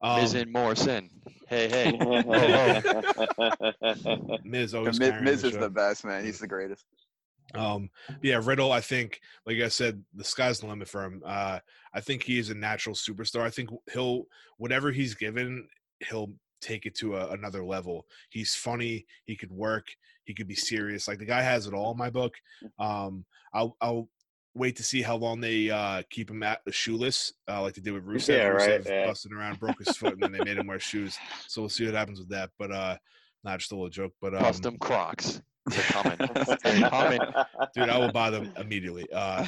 Um, Miz and Morrison. Hey, hey. Miz And always Miz, Miz the is show. the best, man. He's the greatest. Um, yeah, Riddle. I think, like I said, the sky's the limit for him. Uh, I think he is a natural superstar. I think he'll whatever he's given, he'll take it to a, another level. He's funny. He could work. He could be serious. Like the guy has it all. In my book. Um, I'll I'll wait to see how long they uh keep him at shoeless, uh, like they did with Rusev. Yeah, right, Rusev yeah. busting around, broke his foot, and then they made him wear shoes. So we'll see what happens with that. But uh, not just a little joke. But um, Custom Crocs. They're coming. They're coming. dude, I will buy them immediately. Uh,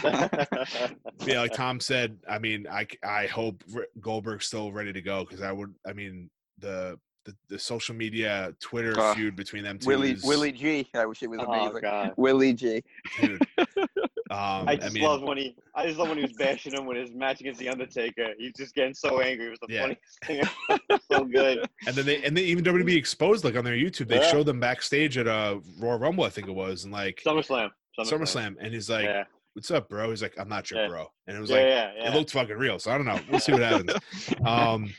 yeah, like Tom said, I mean, I, I hope Goldberg's still ready to go because I would. I mean, the the, the social media Twitter Uh, feud between them two. Willie is, Willie G. I wish it was oh amazing. god. Willie G. dude. Um, I I, just mean, love when he. I just love when he was bashing him when his match against the Undertaker. He's just getting so angry. It was the Yeah. funniest thing. so good. and then they and they even WWE exposed like on their YouTube. They Yeah. showed them backstage at a Royal Rumble, I think it was, and like SummerSlam. SummerSlam, and he's like, yeah. "What's up, bro?" He's like, "I'm not your Yeah. bro," and it was yeah, like. yeah, yeah. it looked fucking real. So I don't know. We'll see what happens. um,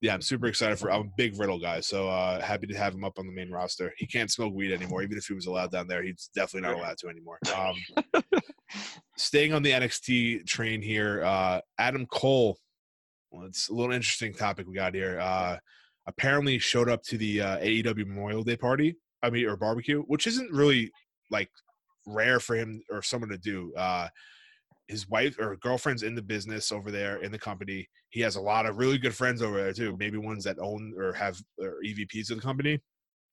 yeah, I'm super excited for. I'm a big Riddle guy, so uh, happy to have him up on the main roster. He can't smoke weed anymore, even if he was allowed down there. He's definitely not allowed to anymore. Um, staying on the NXT train here, uh, Adam Cole. Well, it's a little interesting topic we got here. Uh, apparently showed up to the uh, AEW Memorial Day party. I mean, or barbecue, which isn't really like rare for him or someone to do. Uh, his wife or girlfriend's in the business over there in the company. He has a lot of really good friends over there too. Maybe ones that own or have or EVPs of the company.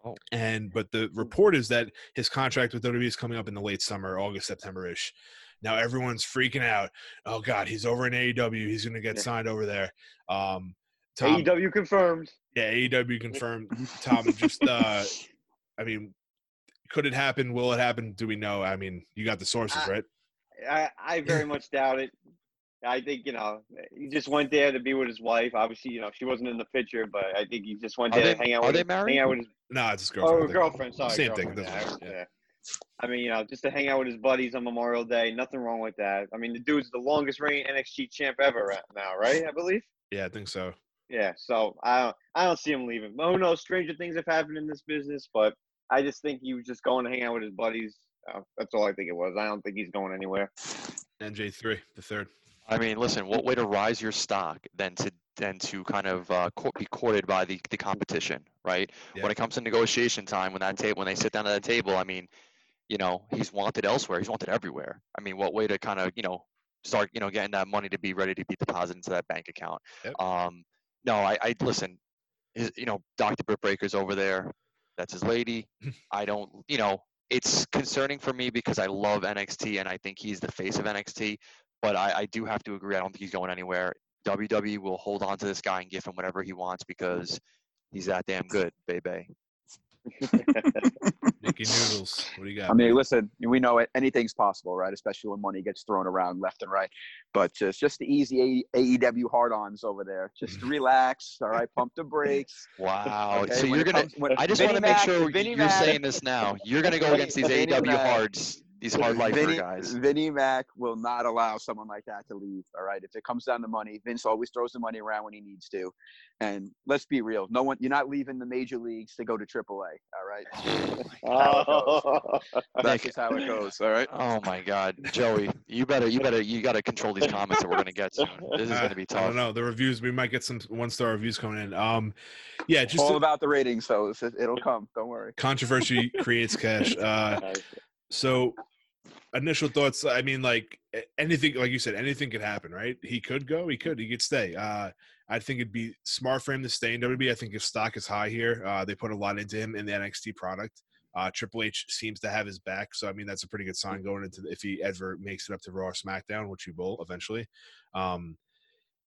Oh. And but the report is that his contract with WWE is coming up in the late summer, August, September ish. Now everyone's freaking out. Oh God, he's over in AEW. He's going to get Yeah. signed over there. Um, Tom, AEW confirmed. yeah, AEW confirmed. Tom, just uh, I mean, could it happen? Will it happen? Do we know? I mean, you got the sources, I- right? I, I very much doubt it. I think you know he just went there to be with his wife. Obviously, you know she wasn't in the picture, but I think he just went Are there they- to hang out are with. they his, married? Hang out with his No, it's his oh girlfriend. I think. girlfriend. Sorry, Same thing, girlfriend, doesn't yeah, yeah. I mean, you know, just to hang out with his buddies on Memorial Day, nothing wrong with that. I mean, the dude's the longest reigning NXT champ ever right now, right? I believe. Yeah, I think so. Yeah, so I don't, I don't see him leaving. Who knows? Stranger things have happened in this business, but I just think he was just going to hang out with his buddies. Uh, that's all I think it was. I don't think he's going anywhere. NJ3, the third. I mean, listen, what way to rise your stock than to than to kind of uh, court, be courted by the, the competition, right? Yeah. When it comes to negotiation time, when that table when they sit down at that table, I mean, you know, he's wanted elsewhere. He's wanted everywhere. I mean, what way to kind of you know start you know getting that money to be ready to be deposited into that bank account? Yep. Um, no, I, I listen. His, you know, Dr. Britt Baker's over there. That's his lady. I don't, you know, it's concerning for me because I love NXT and I think he's the face of NXT. But I, I do have to agree. I don't think he's going anywhere. WWE will hold on to this guy and give him whatever he wants because he's that damn good, baby. Nicky Noodles, what do you got? I mean, listen, we know it. Anything's possible, right? Especially when money gets thrown around left and right. But just just the easy AEW hard-ons over there. Just relax, all right. Pump the brakes. Wow. Okay, so when you're gonna. I just want to make sure Vinnie you're Mac- saying this now. You're gonna go against these Vinnie AEW Mac- hards, these hard lifer Vinny, guys. Vinny Mac will not allow someone like that to leave. All right. If it comes down to money, Vince always throws the money around when he needs to. And let's be real. No one you're not leaving the major leagues to go to AAA. All right. Oh. That's just how it goes. All right. Oh my God, Joey, you better, you better, you got to control these comments that we're gonna get soon. This is Uh, gonna be tough. I don't know. The reviews, we might get some one star reviews coming in. Um, yeah, just all to- about the ratings, so it'll come. Don't worry. controversy creates cash. Uh, so initial thoughts. I mean, like anything, like you said, anything could happen, right? He could go, he could, he could stay. Uh, I think it'd be smart for him to stay in WWE. I think his stock is high here. Uh, they put a lot into him in the NXT product. Uh, Triple H seems to have his back, so I mean that's a pretty good sign going into the, if he ever makes it up to Raw or SmackDown, which he will eventually. Um,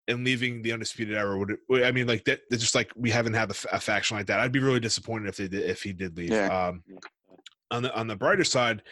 and leaving the Undisputed Era would I mean like that? It's just like we haven't had a faction like that. I'd be really disappointed if they did if he did leave. Yeah. Um, on the on the brighter side,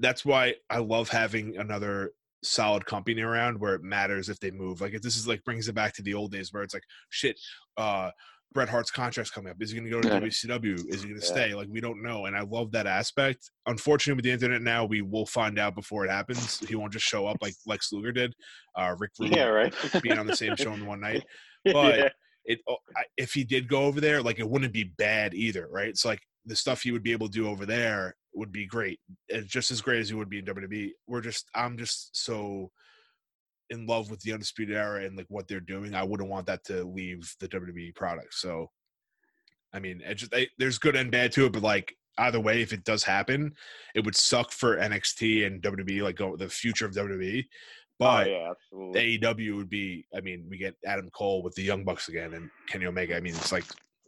that's why I love having another solid company around where it matters if they move. Like if this is like brings it back to the old days where it's like shit. uh Bret Hart's contract's coming up. Is he going to go to Yeah. WCW? Is he going to Yeah. stay? Like we don't know, and I love that aspect. Unfortunately, with the internet now, we will find out before it happens. He won't just show up like Lex Luger did. Uh, Rick Yeah, right. being on the same show in one night But- yeah. it oh, if he did go over there like it wouldn't be bad either right it's like the stuff he would be able to do over there would be great it's just as great as he would be in WWE we're just I'm just so in love with the undisputed era and like what they're doing I wouldn't want that to leave the WWE product so I mean it just I, there's good and bad to it but like either way if it does happen it would suck for NXT and WWE like go the future of WWE oh, but oh, yeah, absolutely. AEW would be. I mean, we get Adam Cole with the Young Bucks again, and Kenny Omega. I mean, it's like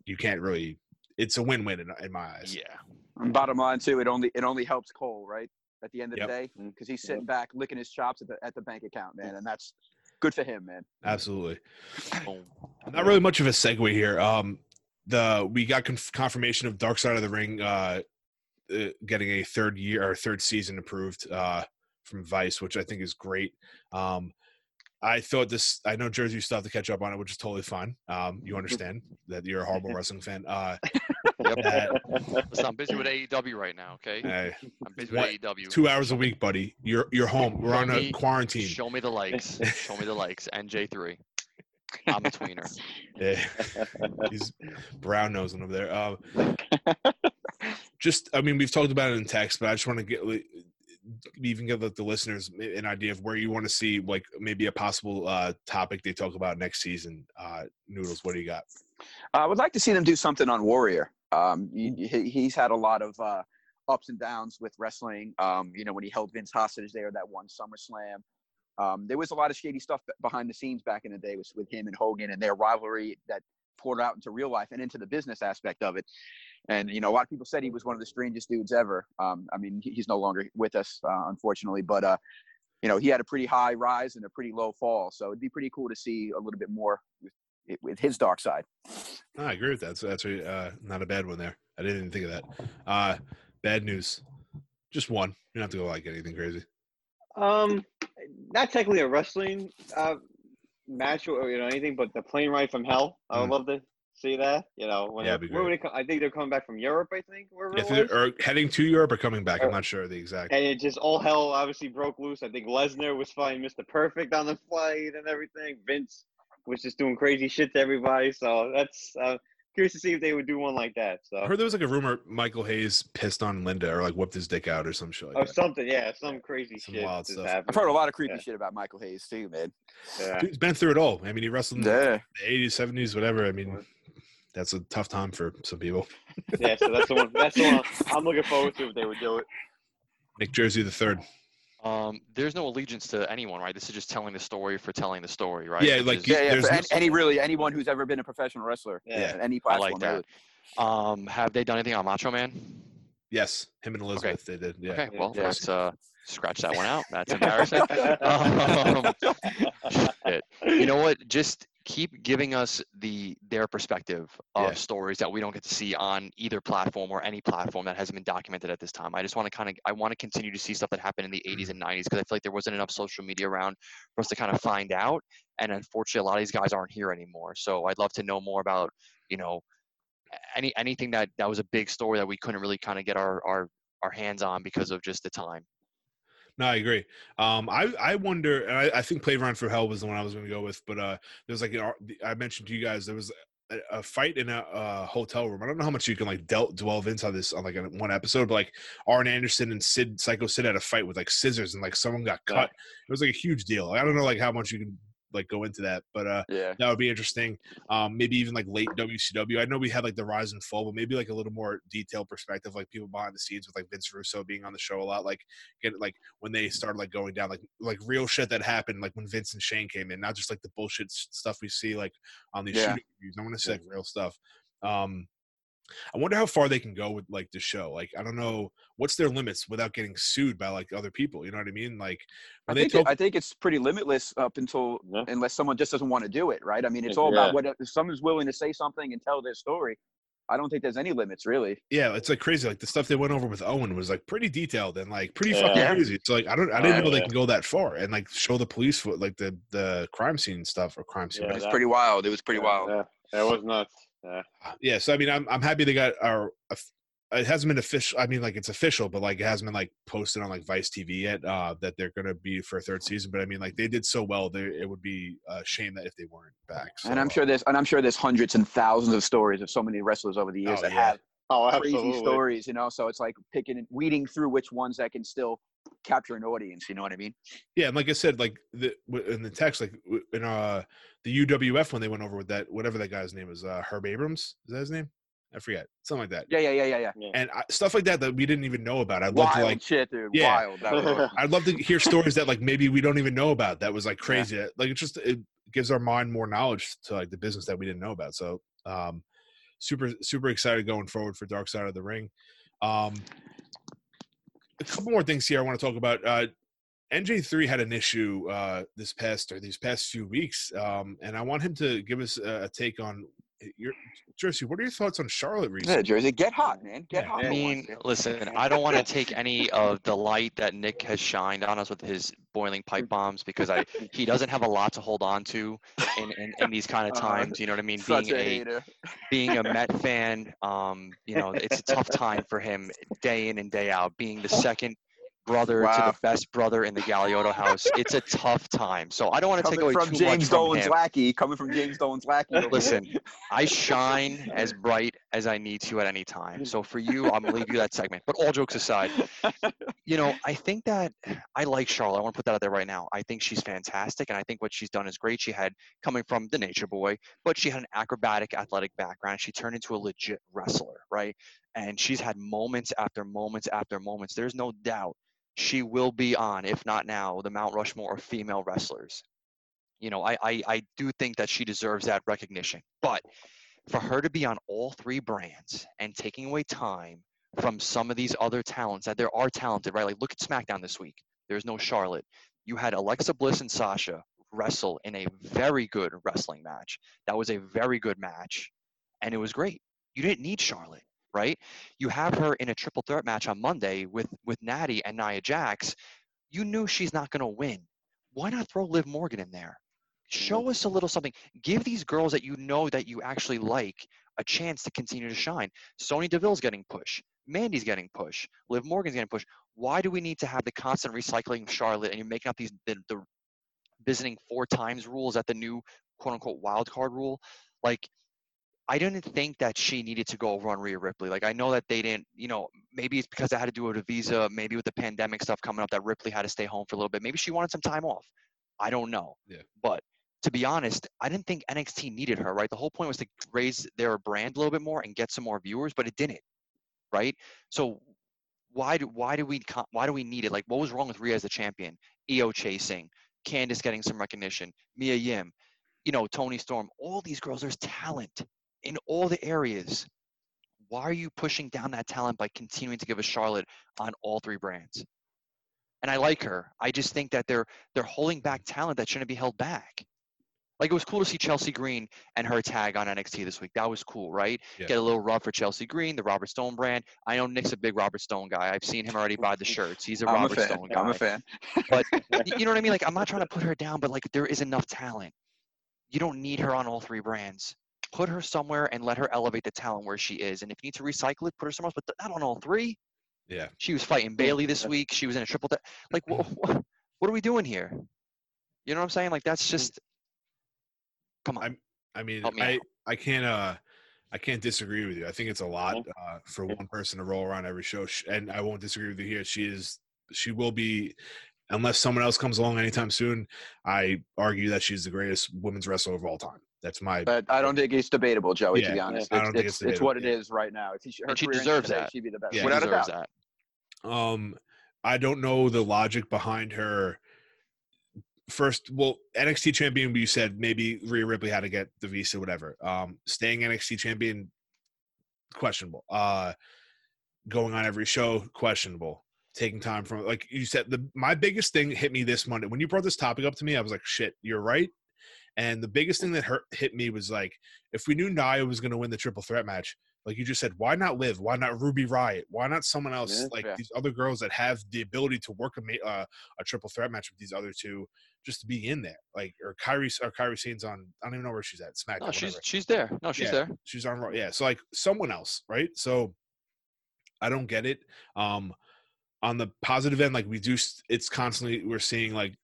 you can't really. It's a win-win in, in my eyes. Yeah. And bottom line too, it only it only helps Cole, right? At the end of Yep. the day, because he's sitting back licking his chops at the at the bank account, man, and that's good for him, man. Absolutely. Not really much of a segue here. Um, the we got conf- confirmation of Dark Side of the Ring uh, uh, getting a third year or third season approved uh, from Vice, which I think is great. Um, I thought this. I know Jersey you still have to catch up on it, which is totally fine. Um, you understand that you're a horrible wrestling fan. Uh, Yep. that- Listen, I'm busy with AEW right now. Okay. hey, I'm busy What? with AEW. two hours a week, buddy. You're you're home. We're on a Me- quarantine. Show me the likes. Show me the likes. NJ3. I'm a tweener. Yeah. He's brown nosing over there. Uh, just, I mean, we've talked about it in text, but I just want to get like, even give like, the listeners an idea of where you want to see, like maybe a possible uh, topic they talk about next season. Uh, Noodles, what do you got? I would like to see them do something on Warrior. Um, he, he- he's had a lot of uh, ups and downs with wrestling. Um, you know, when he held Vince hostage there, that one SummerSlam. Um, there was a lot of shady stuff behind the scenes back in the day with, with him and Hogan and their rivalry that poured out into real life and into the business aspect of it. And you know, a lot of people said he was one of the strangest dudes ever. Um, I mean, he's no longer with us, uh, unfortunately, but uh, you know, he had a pretty high rise and a pretty low fall. So it'd be pretty cool to see a little bit more with, with his dark side. Oh, I agree with that. So that's really, uh, not a bad one there. I didn't even think of that. Uh, bad news. Just one. You don't have to go like anything crazy. Um, not technically a wrestling uh, match or you know anything, but the plane ride from hell. I would Mm. love to see that. You know, when Yeah, they- where would they come? I think they're coming back from Europe. I think wherever If it was. or heading to Europe or coming back, I'm not sure the exact. And it just all hell obviously broke loose. I think Lesnar was finding Mr. Perfect on the flight and everything. Vince was just doing crazy shit to everybody. So that's uh, curious to see if they would do one like that. So I heard there was like a rumor Michael Hayes pissed on Linda or like whipped his dick out or some shit like or that. something, yeah, some crazy Some shit. wild stuff. happened. I've heard a lot of creepy Yeah. shit about Michael Hayes too, man. Yeah. He's been through it all. I mean, he wrestled in Yeah. the 80s, 70s, whatever. I mean, that's a tough time for some people. yeah, so that's the one. That's the one I'm looking forward to if they would do it. Nick Jersey the third. Um, there's no allegiance to anyone, right? This is just telling the story for telling the story, right? Yeah, like, you- Yeah, yeah. no- any, any really anyone who's ever been a professional wrestler, Yeah. yeah, any I like that. really. Um, have they done anything on Macho Man? Yes, him and Elizabeth. They did. Yeah. Okay, well, Yeah. let's uh, scratch that one out. That's embarrassing. Um, shit. You know what? Just keep giving us the their perspective of Yeah. stories that we don't get to see on either platform or any platform that hasn't been documented at this time. I just want to kind of I want to continue to see stuff that happened in the 80s mm-hmm. and 90s because I feel like there wasn't enough social media around for us to kind of find out. And unfortunately, a lot of these guys aren't here anymore. So I'd love to know more about you know any anything that that was a big story that we couldn't really kind of get our our our hands on because of just the time. No, I agree. Um, I I wonder, and I, I think Play Run for Hell was the one I was going to go with, but uh, there's like an I mentioned to you guys there was a, a fight in a, uh hotel room. I don't know how much you can like del- delve into this on like a, one episode, but like Arn Anderson and Sid Psycho Sid had a fight with like scissors and like someone got cut. It was like a huge deal. I don't know like how much you can like go into that, but uh, Yeah. that would be interesting. Um, maybe even like late WCW. I know we had like the rise and fall, but maybe like a little more detailed perspective, like people behind the scenes with like Vince Russo being on the show a lot, like get like when they started like going down, like like real shit that happened, like when Vince and Shane came in, not just like the bullshit stuff we see like on these Yeah. shooting reviews. I want to say like real stuff. Um, I wonder how far they can go with like the show. Like I don't know what's their limits without getting sued by like other people. You know what I mean? Like I when they think, it, talk, I think it's pretty limitless up until Yeah. unless someone just doesn't want to do it, right? I mean, it's Yeah. all about what if someone's willing to say something and tell their story. I don't think there's any limits really. yeah, it's like crazy. Like the stuff they went over with Owen was like pretty detailed and like pretty Yeah. fucking crazy. It's like I don't, I didn't know they yeah. can go that far and like show the police foot like the the crime scene stuff or crime scene. Yeah, But it's that- pretty wild. It was pretty yeah, wild. Yeah, that was nuts. Yeah. yeah so i mean i'm, I'm happy they got our it hasn't been official i mean like it's official but like it hasn't been like posted on like vice tv yet uh that they're gonna be for a third season but i mean like they did so well there it would be a shame that if they weren't back so, and I'm sure there's and I'm sure there's hundreds and thousands of stories of so many wrestlers over the years Oh, that yeah. have Oh, crazy stories, you know. So it's like picking and weeding through which ones that can still capture an audience. You know what I mean? yeah and like i said like the in the text like in uh the uwf when they went over with that whatever that guy's name is uh herb abrams is that his name i forget something like that Yeah, yeah, yeah, yeah, yeah. and I, stuff like that that we didn't even know about i'd love Wild to like shit, dude. Yeah. Wild. That awesome. I'd love to hear stories that like maybe we don't even know about. That was like crazy. Like it just it gives our mind more knowledge to like the business that we didn't know about. So um super super excited going forward for Dark Side of the Ring. Um a couple more things here I want to talk about. Uh NJ3 had an issue uh this past or these past few weeks. Um and I want him to give us a, a take on your Jersey, what are your thoughts on Charlotte Yeah. Jersey, get hot, man. Get Yeah. hot. I mean, listen, I don't want to take any of the light that Nick has shined on us with his boiling pipe bombs because I he doesn't have a lot to hold on to in, in, in these kind of Uh-huh. times. You know what I mean? Such Being a a hater. being a Met fan, um, you know, it's a tough time for him day in and day out. Being the second brother to the best brother in the Galiotto house, it's a tough time. So I don't want to take away from too James much from Dolan's him. lackey, coming from James Dolan's lackey. Listen. I shine as bright as I need to at any time. So for you, I'm gonna leave you that segment. But all jokes aside, you know, I think that I like Charlotte. I want to put that out there right now. I think she's fantastic, and I think what she's done is great. She had coming from the Nature Boy, but she had an acrobatic, athletic background. She turned into a legit wrestler, right? And she's had moments after moments after moments. There's no doubt she will be on, if not now, the Mount Rushmore of female wrestlers. You know, I, I, I do think that she deserves that recognition. But for her to be on all three brands and taking away time from some of these other talents that there are talented, right? Like look at SmackDown this week. There's no Charlotte. You had Alexa Bliss and Sasha wrestle in a very good wrestling match. That was a very good match, and it was great. You didn't need Charlotte, right? You have her in a triple threat match on Monday with with Natty and Nia Jax. You knew she's not going to win. Why not throw Liv Morgan in there? Show us a little something. Give these girls that you know that you actually like a chance to continue to shine. Sonya Deville's getting pushed. Mandy's getting pushed. Liv Morgan's getting pushed. Why do we need to have the constant recycling of Charlotte and you're making up these the, the visiting four times rules at the new quote unquote wild card rule? Like I didn't think that she needed to go over on Rhea Ripley. Like I know that they didn't, you know, maybe it's because I had to do it with a visa, maybe with the pandemic stuff coming up that Ripley had to stay home for a little bit. Maybe she wanted some time off. I don't know. Yeah. But to be honest, I didn't think NXT needed her, right? The whole point was to raise their brand a little bit more and get some more viewers, but it didn't, right? So why do why do we why do we need it? Like, what was wrong with Rhea as the champion? Io chasing, Candice getting some recognition, Mia Yim, you know, Toni Storm, all these girls. There's talent in all the areas. Why are you pushing down that talent by continuing to give a Charlotte on all three brands? And I like her. I just think that they're they're holding back talent that shouldn't be held back. Like it was cool to see Chelsea Green and her tag on NXT this week. That was cool, right? Yeah. Get a little rub for Chelsea Green, the Robert Stone brand. I know Nick's a big Robert Stone guy. I've seen him already buy the shirts. He's a I'm a Robert fan. Stone guy. I'm a fan. But you know what I mean? Like I'm not trying to put her down, but like there is enough talent. You don't need her on all three brands. Put her somewhere and let her elevate the talent where she is. And if you need to recycle it, put her somewhere else, but not on all three. Yeah. She was fighting Bayley this week. She was in a triple. Th- like, wh- wh- what are we doing here? You know what I'm saying? Like, that's just. Come on. I mean, me I out. I can't uh I can't disagree with you. I think it's a lot uh, for one person to roll around every show, and I won't disagree with you here. She is she will be. Unless someone else comes along anytime soon, I argue that she's the greatest women's wrestler of all time. That's my But I don't think it's debatable, Joey. to be honest, I it's, don't think it's, it's it's what it debatable, yeah. is right now. If she, her And she deserves today, that. She'd be the best. Yeah. She Without a doubt. that. Um, I don't know the logic behind her. First, well, NXT champion, you said maybe Rhea Ripley had to get the visa, whatever. Um, staying NXT champion, questionable. Uh, going on every show, questionable. Taking time from, like you said, the my biggest thing hit me this Monday when you brought this topic up to me. I was like, shit, you're right. And the biggest thing that hurt hit me was like, if we knew Nia was going to win the triple threat match, like you just said, why not Liv? Why not Ruby Riot? Why not someone else Yeah. like Yeah. these other girls that have the ability to work a uh, a triple threat match with these other two, just to be in there, like or Kairi or Kairi Sane's on. I don't even know where she's at. SmackDown. No, she's whatever. she's there. No, she's Yeah. there. She's on. Yeah. So like someone else, right? So I don't get it. Um on the positive end, like we do it's constantly we're seeing like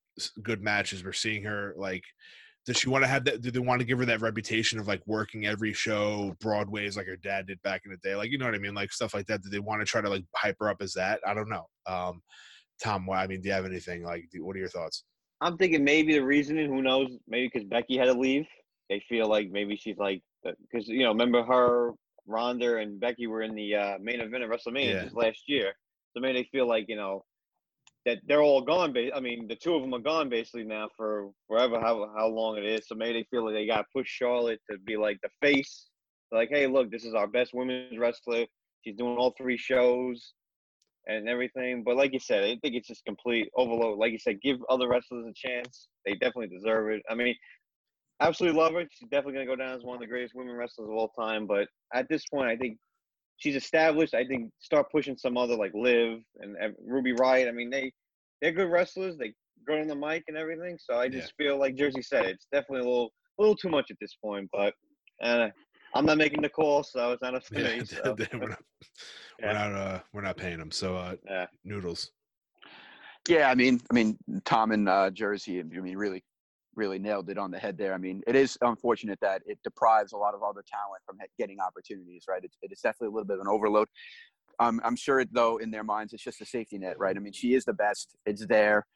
good matches. We're seeing her like does she want to have that do they want to give her that reputation of like working every show broadways like her dad did back in the day like you know what i mean like stuff like that do they want to try to like hype her up as that i don't know um tom why i mean do you have anything like do- what are your thoughts I'm thinking maybe the reasoning, who knows? Maybe because Becky had to leave. They feel like maybe she's like, because you know, remember her, Ronda, and Becky were in the uh, main event of WrestleMania Yeah. just last year. So maybe they feel like you know that they're all gone. I mean, the two of them are gone basically now for forever, how how long it is. So maybe they feel like they got to push Charlotte to be like the face. Like, hey, look, this is our best women's wrestler. She's doing all three shows and everything. But like you said, I think it's just complete overload. Like you said, give other wrestlers a chance. They definitely deserve it. I mean, absolutely love her. She's definitely gonna go down as one of the greatest women wrestlers of all time. But at this point, I think she's established. I think start pushing some other like Liv and Ev- Ruby Riot. I mean, they they're good wrestlers. They good on the mic and everything. So I just feel like Jersey said it's definitely a little a little too much at this point. But uh, I'm not making the call, so it's not up to me. So. we're not, we're not uh we're not paying them so uh Yeah. noodles Yeah, I mean, I mean, Tom and uh, Jersey, I mean, really, really nailed it on the head there. I mean, it is unfortunate that it deprives a lot of other talent from getting opportunities, right? It's, it's definitely a little bit of an overload. Um, I'm sure, though, in their minds, it's just a safety net, right? I mean, she is the best. It's there.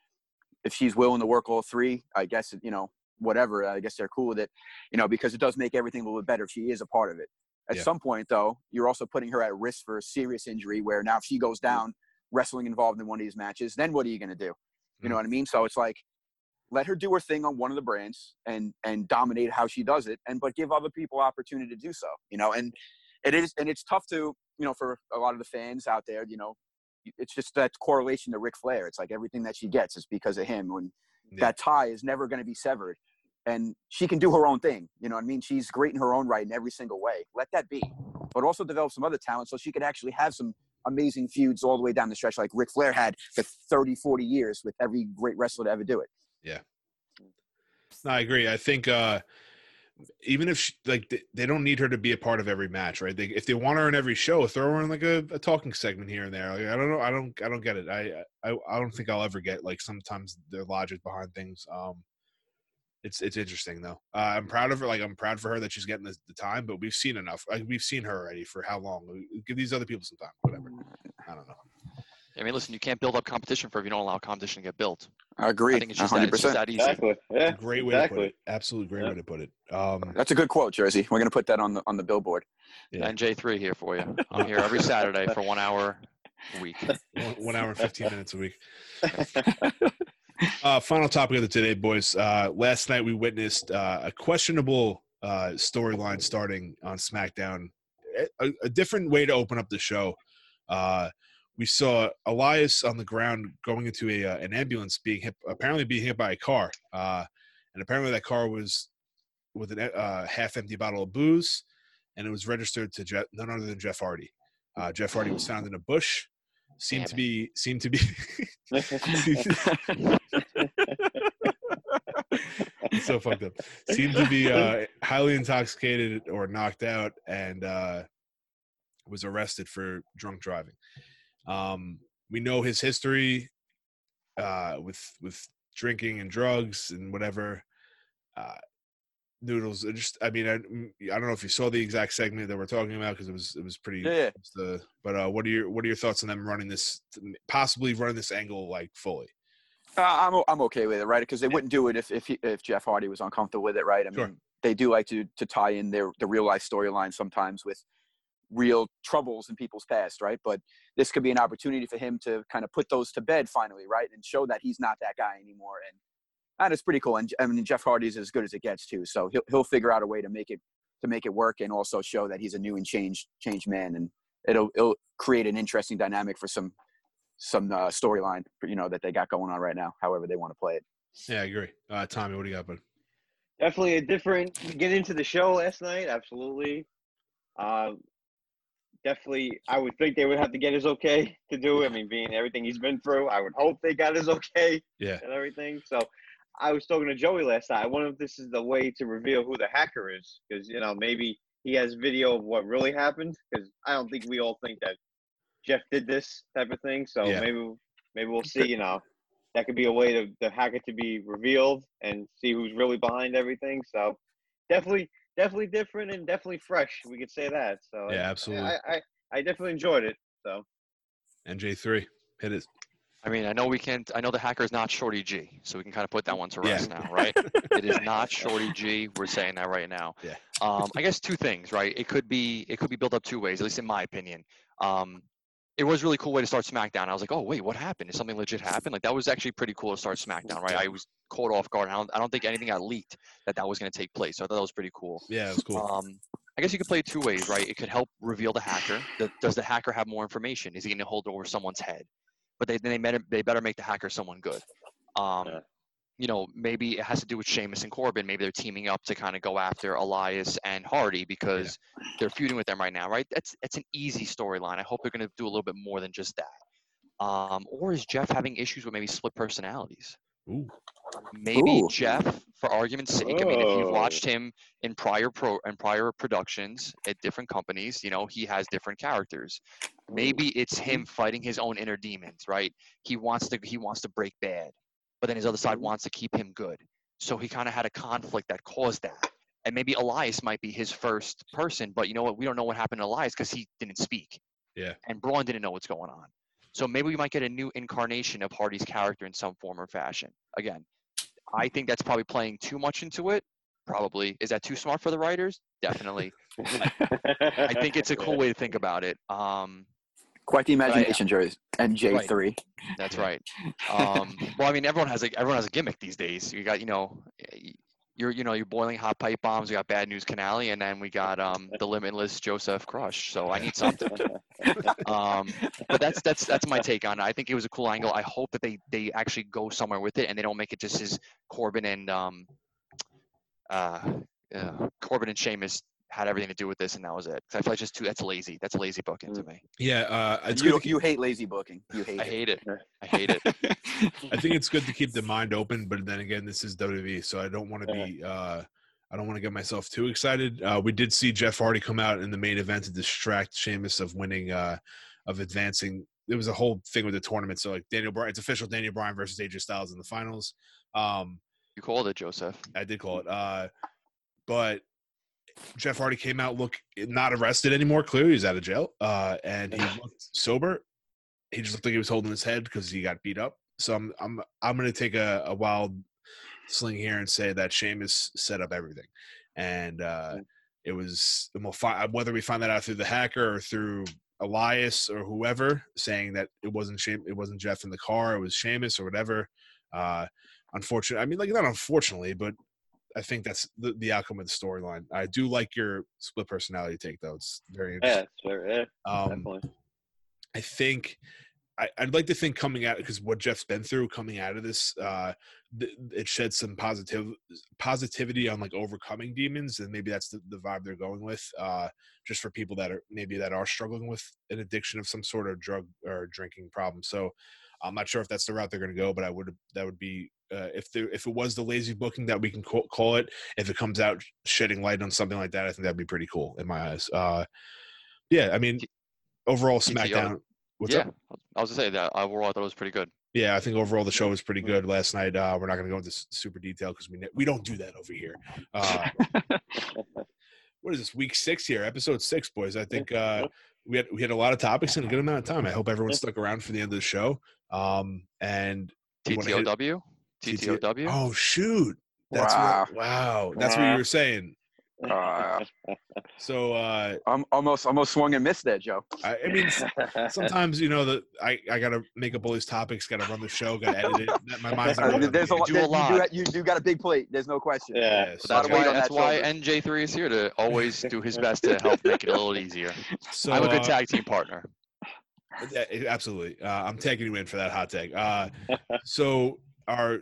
If she's willing to work all three, I guess, you know, whatever, I guess they're cool with it, you know, because it does make everything a little bit better if she is a part of it. At Yeah. some point, though, you're also putting her at risk for a serious injury where now if she goes down, wrestling involved in one of these matches, then what are you going to do? You know what I mean? So it's like, let her do her thing on one of the brands and and dominate how she does it, and but give other people opportunity to do so. You know, and it is and it's tough to you know for a lot of the fans out there. You know, it's just that correlation to Ric Flair. It's like everything that she gets is because of him. When Yeah. that tie is never going to be severed, and she can do her own thing. You know what I mean? She's great in her own right in every single way. Let that be, but also develop some other talent so she could actually have some amazing feuds all the way down the stretch like Ric Flair had for 30, 40 years with every great wrestler to ever do it. Yeah. No, I agree. I think uh even if she, like they, don't need her to be a part of every match, right? They, if they want her in every show, throw her in like a, a talking segment here and there. Like, I don't know. I don't. I don't get it. I, I I don't think I'll ever get like sometimes the logic behind things. Um, it's it's interesting though. Uh, I'm proud of her. Like I'm proud for her that she's getting the, the time. But we've seen enough. Like we've seen her already for how long? Give these other people some time. Whatever. I don't know. I mean, listen, you can't build up competition for if you don't allow competition to get built. I agree. I think it's just, that, it's just 100%. that easy. Exactly. Yeah. A great way to put exactly. it. Absolute great Yeah. way to put it. Um, That's a good quote, Jersey. We're going to put that on the on the billboard. Yeah. NJ3 here for you. I'm here every Saturday for one hour a week. one, one hour and 15 minutes a week. Uh, final topic of the today, boys. Uh, last night we witnessed uh, a questionable uh, storyline starting on SmackDown. A, a different way to open up the show. We saw Elias on the ground going into a uh, an ambulance, being hit, apparently being hit by a car, uh, and apparently that car was with a uh, half-empty bottle of booze, and it was registered to Jeff, none other than Jeff Hardy. Uh, Jeff Hardy was found in a bush. Seemed Damn to it. be seemed to be It's so fucked up. Seemed to be uh, highly intoxicated or knocked out, and uh, was arrested for drunk driving. Um, we know his history uh, with with drinking and drugs and whatever. Uh, Noodles, just I mean I, I don't know if you saw the exact segment that we're talking about because it was it was pretty. Yeah, yeah. but uh, what are your what are your thoughts on them running this possibly running this angle like fully? Uh, I'm I'm okay with it, right? Because they wouldn't do it if if he, if Jeff Hardy was uncomfortable with it, right? I mean, Sure. they do like to to tie in their the real life storyline sometimes with real troubles in people's past, right? But this could be an opportunity for him to kind of put those to bed finally, right? And show that he's not that guy anymore. And and it's pretty cool. And I mean, Jeff Hardy's as good as it gets too. So he'll he'll figure out a way to make it to make it work and also show that he's a new and changed changed man. And it'll it'll create an interesting dynamic for some some uh, storyline, you know, that they got going on right now. However they want to play it. Yeah, I agree. Uh, Tommy, what do you got, bud? Definitely a different get into the show last night. Absolutely. Uh, definitely, I would think they would have to get his okay to do it. I mean, being everything he's been through, I would hope they got his okay Yeah. and everything. So I was talking to Joey last night. I wonder if this is the way to reveal who the hacker is, because you know maybe he has video of what really happened. Because I don't think we all think that Jeff did this type of thing. So Yeah. maybe maybe we'll see. You know, that could be a way to the hacker to be revealed and see who's really behind everything. So definitely, definitely different and definitely fresh. We could say that. So Yeah, I- absolutely. I, I, I definitely enjoyed it. So NJ three, hit it. I mean, I know we can't. I know the hacker is not Shorty G, so we can kind of put that one to Yeah. rest now, right? it is not Shorty G. We're saying that right now. Yeah. Um, I guess two things, right? It could be it could be built up two ways, at least in my opinion. Um, it was a really cool way to start SmackDown. I was like, oh wait, what happened? Did something legit happen? Like that was actually pretty cool to start SmackDown, right? I was caught off guard. I don't, I don't think anything got leaked that that was going to take place. So I thought that was pretty cool. Yeah, it was cool. Um, I guess you could play it two ways, right? It could help reveal the hacker. The, does the hacker have more information? Is he going to hold over someone's head? But they then they better, they better make the hacker someone good. Um, Yeah. You know, maybe it has to do with Sheamus and Corbin. Maybe they're teaming up to kind of go after Elias and Hardy because they're feuding with them right now, right? That's that's an easy storyline. I hope they're going to do a little bit more than just that. Um, or is Jeff having issues with maybe split personalities? Ooh. maybe Ooh. Jeff, for argument's sake, I mean, if you've Oh. watched him in prior pro and prior productions at different companies, you know, he has different characters. Maybe it's him fighting his own inner demons, right? He wants to he wants to break bad, but then his other side wants to keep him good. So he kind of had a conflict that caused that. And maybe Elias might be his first person, but you know what? We don't know what happened to Elias because he didn't speak. Yeah. And Braun didn't know what's going on. So maybe we might get a new incarnation of Hardy's character in some form or fashion. Again, I think that's probably playing too much into it. Probably. Is that too smart for the writers? Definitely. I think it's a cool way to think about it. Um, Quite the imagination, Jersey. And J Right. three. that's right. Um, well, I mean, everyone has a everyone has a gimmick these days. You got you know, you're you know you're boiling hot pipe bombs. We got bad news Canali, and then we got um, the limitless Joseph Crush. So I need something. um, but that's that's that's my take on it. I think it was a cool angle. I hope that they they actually go somewhere with it and they don't make it just as Corbin and um, uh, uh, Corbin and Sheamus had everything to do with this and that was it. 'Cause I feel like just too that's lazy. That's a lazy booking to me. Yeah, uh, it's You, good. To you hate lazy booking. You hate I it. hate it. I hate it. I think it's good to keep the mind open, but then again, this is WWE, so I don't want to Yeah. be. Uh, I don't want to get myself too excited. Uh, we did see Jeff Hardy come out in the main event to distract Sheamus of winning, uh, of advancing. It was a whole thing with the tournament. So like Daniel Bryan, it's official. Daniel Bryan versus AJ Styles in the finals. Um, You called it, Joseph. I did call it. Uh, but Jeff Hardy came out look not arrested anymore. Clearly, he's out of jail, uh, and he looked sober. He just looked like he was holding his head because he got beat up. So I'm I'm I'm going to take a, a wild sling here and say that Sheamus set up everything, and uh, it was and we'll find whether we find that out through the hacker or through Elias or whoever saying that it wasn't Shame, it wasn't Jeff in the car, it was Sheamus or whatever. Uh, unfortunate. I mean, like not unfortunately, but I think that's the, the outcome of the storyline. I do like your split personality take though. It's very Yeah, interesting. sure. Yeah, um, definitely. I think I, I'd like to think coming out because what Jeff's been through coming out of this, uh, th- it sheds some positive positivity on like overcoming demons, and maybe that's the, the vibe they're going with. Uh, just for people that are maybe that are struggling with an addiction of some sort of drug or drinking problem. So I'm not sure if that's the route they're going to go, but I would that would be uh, if there if it was the lazy booking that we can call, call it. If it comes out shedding light on something like that, I think that'd be pretty cool in my eyes. Uh, yeah, I mean, overall SmackDown. What's yeah, up? I was gonna say that overall I thought it was pretty good. Yeah, I think overall the show was pretty good last night. Uh, we're not going to go into super detail because we ne- we don't do that over here. Uh, what is this week six here? Episode six, boys. I think uh, we had we had a lot of topics in a good amount of time. I hope everyone stuck around for the end of the show. Um, and TTOW, TTO TTOW. Oh shoot! That's Wow. what, wow. That's what you were saying. Uh, So uh, I'm almost almost swung and missed there, Joe. I, I mean, sometimes you know that I I gotta make up all these topics, gotta run the show, gotta edit it. That- My mind's not on there's a the lot. do a there- You do, you do got a big plate. There's no question. Yeah. page. But that's Lot of weight why that's that why. NJ3 is here to always do his best to help make it a little easier. So, I'm a good uh, tag team partner. Yeah, absolutely. Uh, I'm taking you in for that hot tag. Uh, so our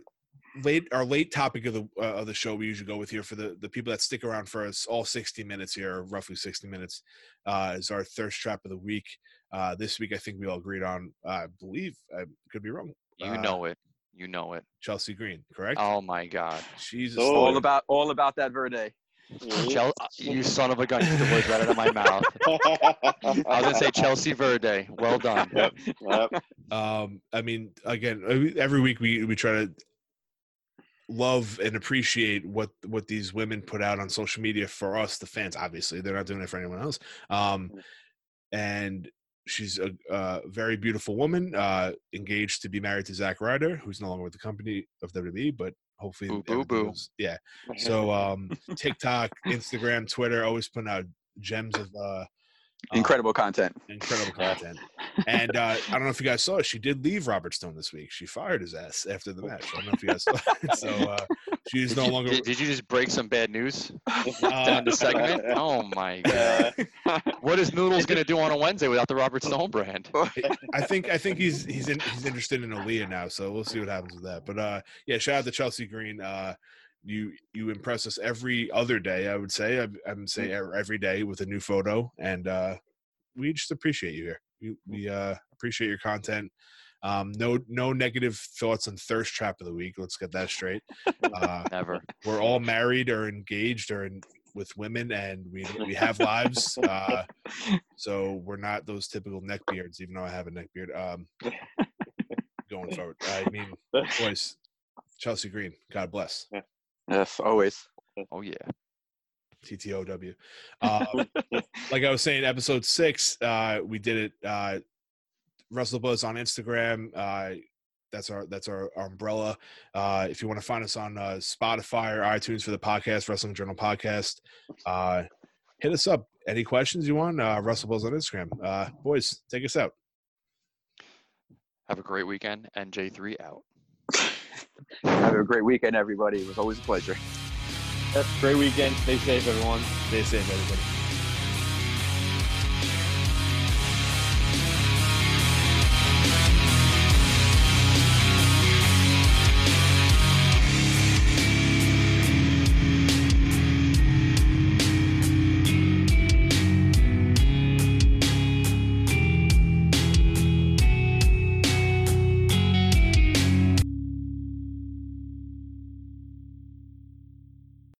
late our late topic of the uh, of the show we usually go with here for the the people that stick around for us all 60 minutes here, roughly 60 minutes, uh, is our thirst trap of the week. Uh, this week, I think we all agreed on. I believe I could be wrong. You uh, know it. You know it. Chelsea Green, correct? Oh my God. Jesus. Oh. All about all about that Verde. Chel- you son of a gun. You took the words right out of my mouth. I was gonna say Chelsea Verde. Well done. Yep. Yep. um i mean again uh, every week we we try to love and appreciate what what these women put out on social media for us the fans obviously they're not doing it for anyone else um and she's a, a very beautiful woman uh engaged to be married to Zack Ryder who's no longer with the company of WWE but hopefully Boo, boo, everything boo. goes- yeah so um TikTok Instagram Twitter always putting out gems of uh Incredible content. incredible content. And uh, I don't know if you guys saw it. She did leave Robert Stone this week. She fired his ass after the match. I don't know if you guys saw it. So uh, she's no longer. Did, did you just break some bad news Uh, the segment? Oh my God. What is Noodles gonna do on a Wednesday without the Robert Stone brand? I think I think he's he's in, he's interested in Aliyah now. So we'll see what happens with that. But uh, yeah, shout out to Chelsea Green. Uh, you you impress us every other day. I would say. I, I would say every day with a new photo, and uh, we just appreciate you here. We we uh, appreciate your content. Um, no no negative thoughts on thirst trap of the week. Let's get that straight. Uh, Never. we're all married or engaged or in, with women, and we we have lives. Uh, so we're not those typical neck beards, even though I have a neck beard. Um, going forward, I mean, boys, Chelsea Green, God bless. Yes, always. Oh yeah. TTOW. Um, like I was saying, episode six, uh, we did it. Uh, Russell Buzz on Instagram. Uh, that's our that's our, our umbrella. Uh, if you want to find us on uh, Spotify or iTunes for the podcast, Wrestling Journal Podcast, uh, hit us up. Any questions you want? Uh, Russell Buzz on Instagram. Uh, boys, take us out. Have a great weekend. And J3 out. Have a great weekend, everybody. It was always a pleasure. Great weekend. Stay safe, everyone. Stay safe, everybody.